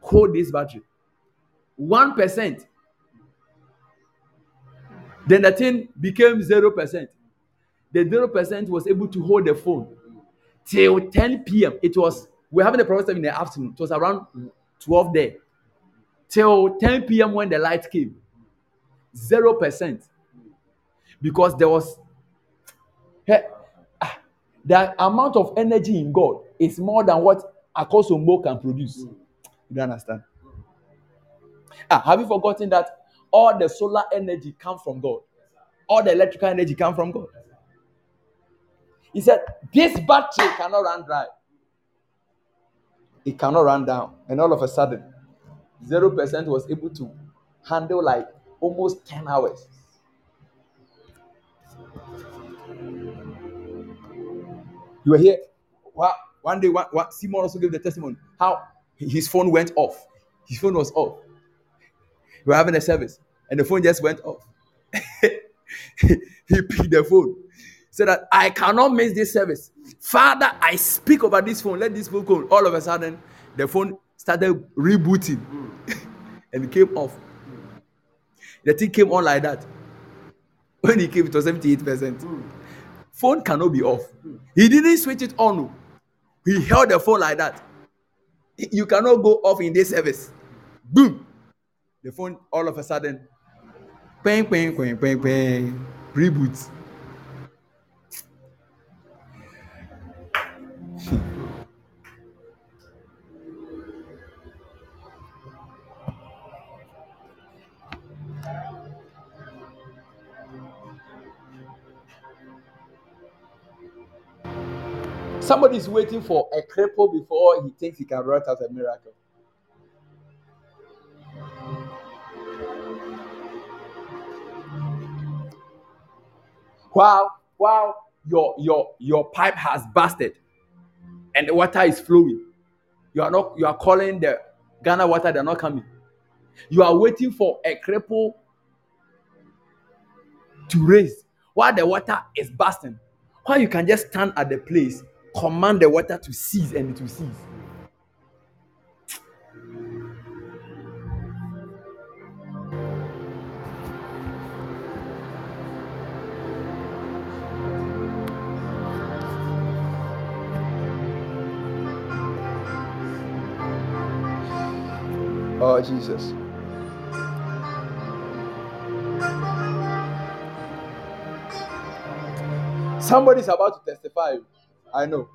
hold this battery. One percent. Then the thing became zero percent. The zero percent was able to hold the phone till 10 p.m. It was we're having a program in the afternoon. It was around 12 there. Till 10 p.m. when the light came. Zero percent. Because there was Hey, ah, the amount of energy in God is more than what Akosombo can produce. You don't understand? Ah, have you forgotten that all the solar energy comes from God? All the electrical energy comes from God. He said, This battery cannot run dry. It cannot run down. And all of a sudden, 0% was able to handle like almost 10 hours. You were here. Wow. One day, one, one, Simon also gave the testimony how his phone went off. His phone was off. We were having a service, and the phone just went off. [laughs] he picked the phone, said that I cannot miss this service. Father, I speak over this phone. Let this phone go. All of a sudden, the phone started rebooting, [laughs] and it came off. The thing came on like that. When he came, it was 78%. Phone cannot be off. He didn't switch it on. oh. He held the phone like that. You cannot go off in this service. Boom. The phone all of a sudden. Bang, bang, bang, bang, bang. Reboot. Somebody is waiting for a cripple before he thinks he can write out a miracle. While while your your your pipe has busted and the water is flowing, you are not you are calling the Ghana water, they're not coming. You are waiting for a cripple to raise while the water is busting. While you can just stand at the place, command the water to cease and it will cease. Oh, Jesus. Somebody's about to testify. I know.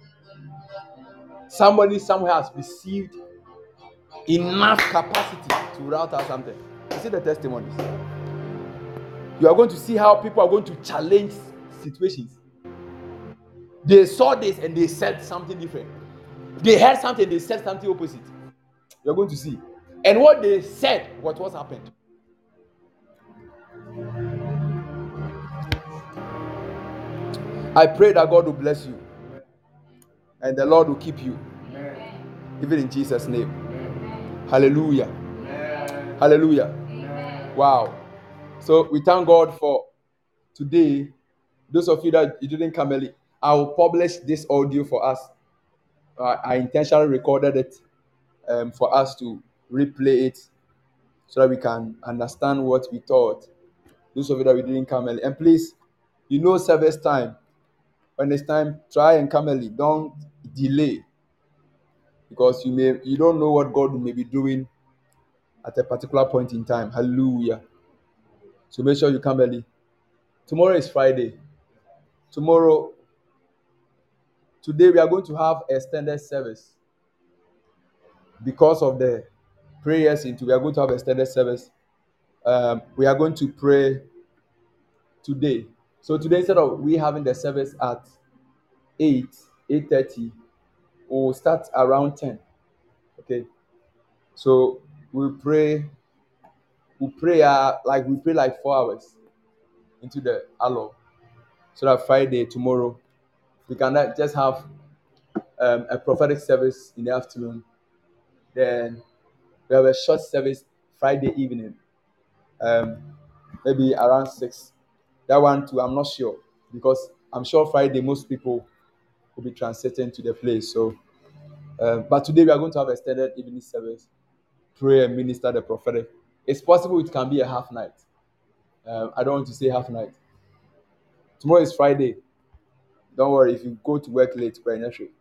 Somebody somewhere has received enough capacity to route out something. You see the testimonies. You are going to see how people are going to challenge situations. They saw this and they said something different. They heard something, they said something opposite. You're going to see. And what they said, what was happened. I pray that God will bless you and the Lord will keep you. Even in Jesus' name. Hallelujah. Hallelujah. Wow. So we thank God for today. Those of you that you didn't come early, I will publish this audio for us. Uh, I intentionally recorded it um, for us to replay it so that we can understand what we thought. Those of you that we didn't come early. And please, you know service time. When it's time, try and come early. Don't delay. Because you may you don't know what God may be doing at a particular point in time. Hallelujah. So make sure you come early. Tomorrow is Friday. Tomorrow, today we are going to have extended service because of the prayers into we are going to have extended service um, we are going to pray today so today instead of we having the service at 8 8.30 we'll start around 10 okay so we'll pray we'll pray uh, like we pray like four hours into the aloe so that friday tomorrow we can just have um, a prophetic service in the afternoon then we have a short service Friday evening, um, maybe around six. That one too, I'm not sure because I'm sure Friday most people will be transiting to the place. So, um, but today we are going to have extended evening service, pray and minister the prophetic. It's possible it can be a half night. Um, I don't want to say half night. Tomorrow is Friday. Don't worry if you go to work late, pray naturally.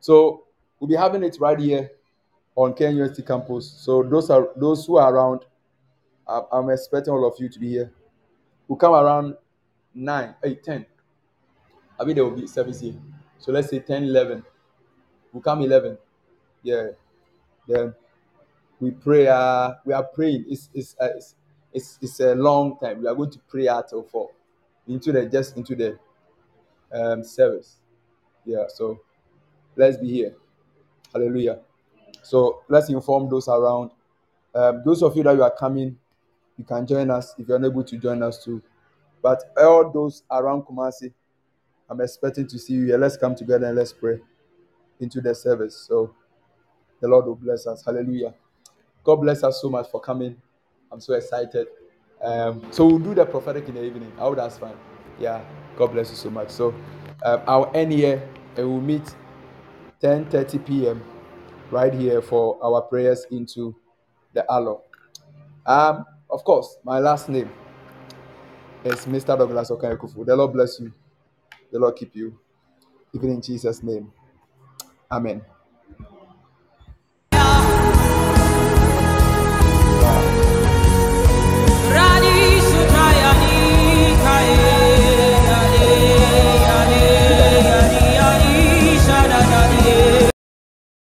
So we'll be having it right here on KNUST campus. So those are those who are around. I'm expecting all of you to be here. We'll come around 9, 8, 10. I mean, there will be service here. So let's say 10, 11. We'll come 11. Yeah. Then we pray. Uh, we are praying. It's, it's, uh, it's, it's, it's a long time. We are going to pray until 4 into the just into the um, service. Yeah. So let's be here. Hallelujah. So let's inform those around. Um, those of you that you are coming, you can join us if you're unable to join us too. But all those around Kumasi, I'm expecting to see you here. Let's come together and let's pray into the service. So the Lord will bless us. Hallelujah. God bless us so much for coming. I'm so excited. Um, so we'll do the prophetic in the evening. Oh, that's fine. Yeah. God bless you so much. So um, I'll end here and we'll meet 10:30 p.m. right here for our prayers into the aloe. Um, of course, my last name is Mr. Douglas Okayekufu. The Lord bless you. The Lord keep you. Even in Jesus' name. Amen.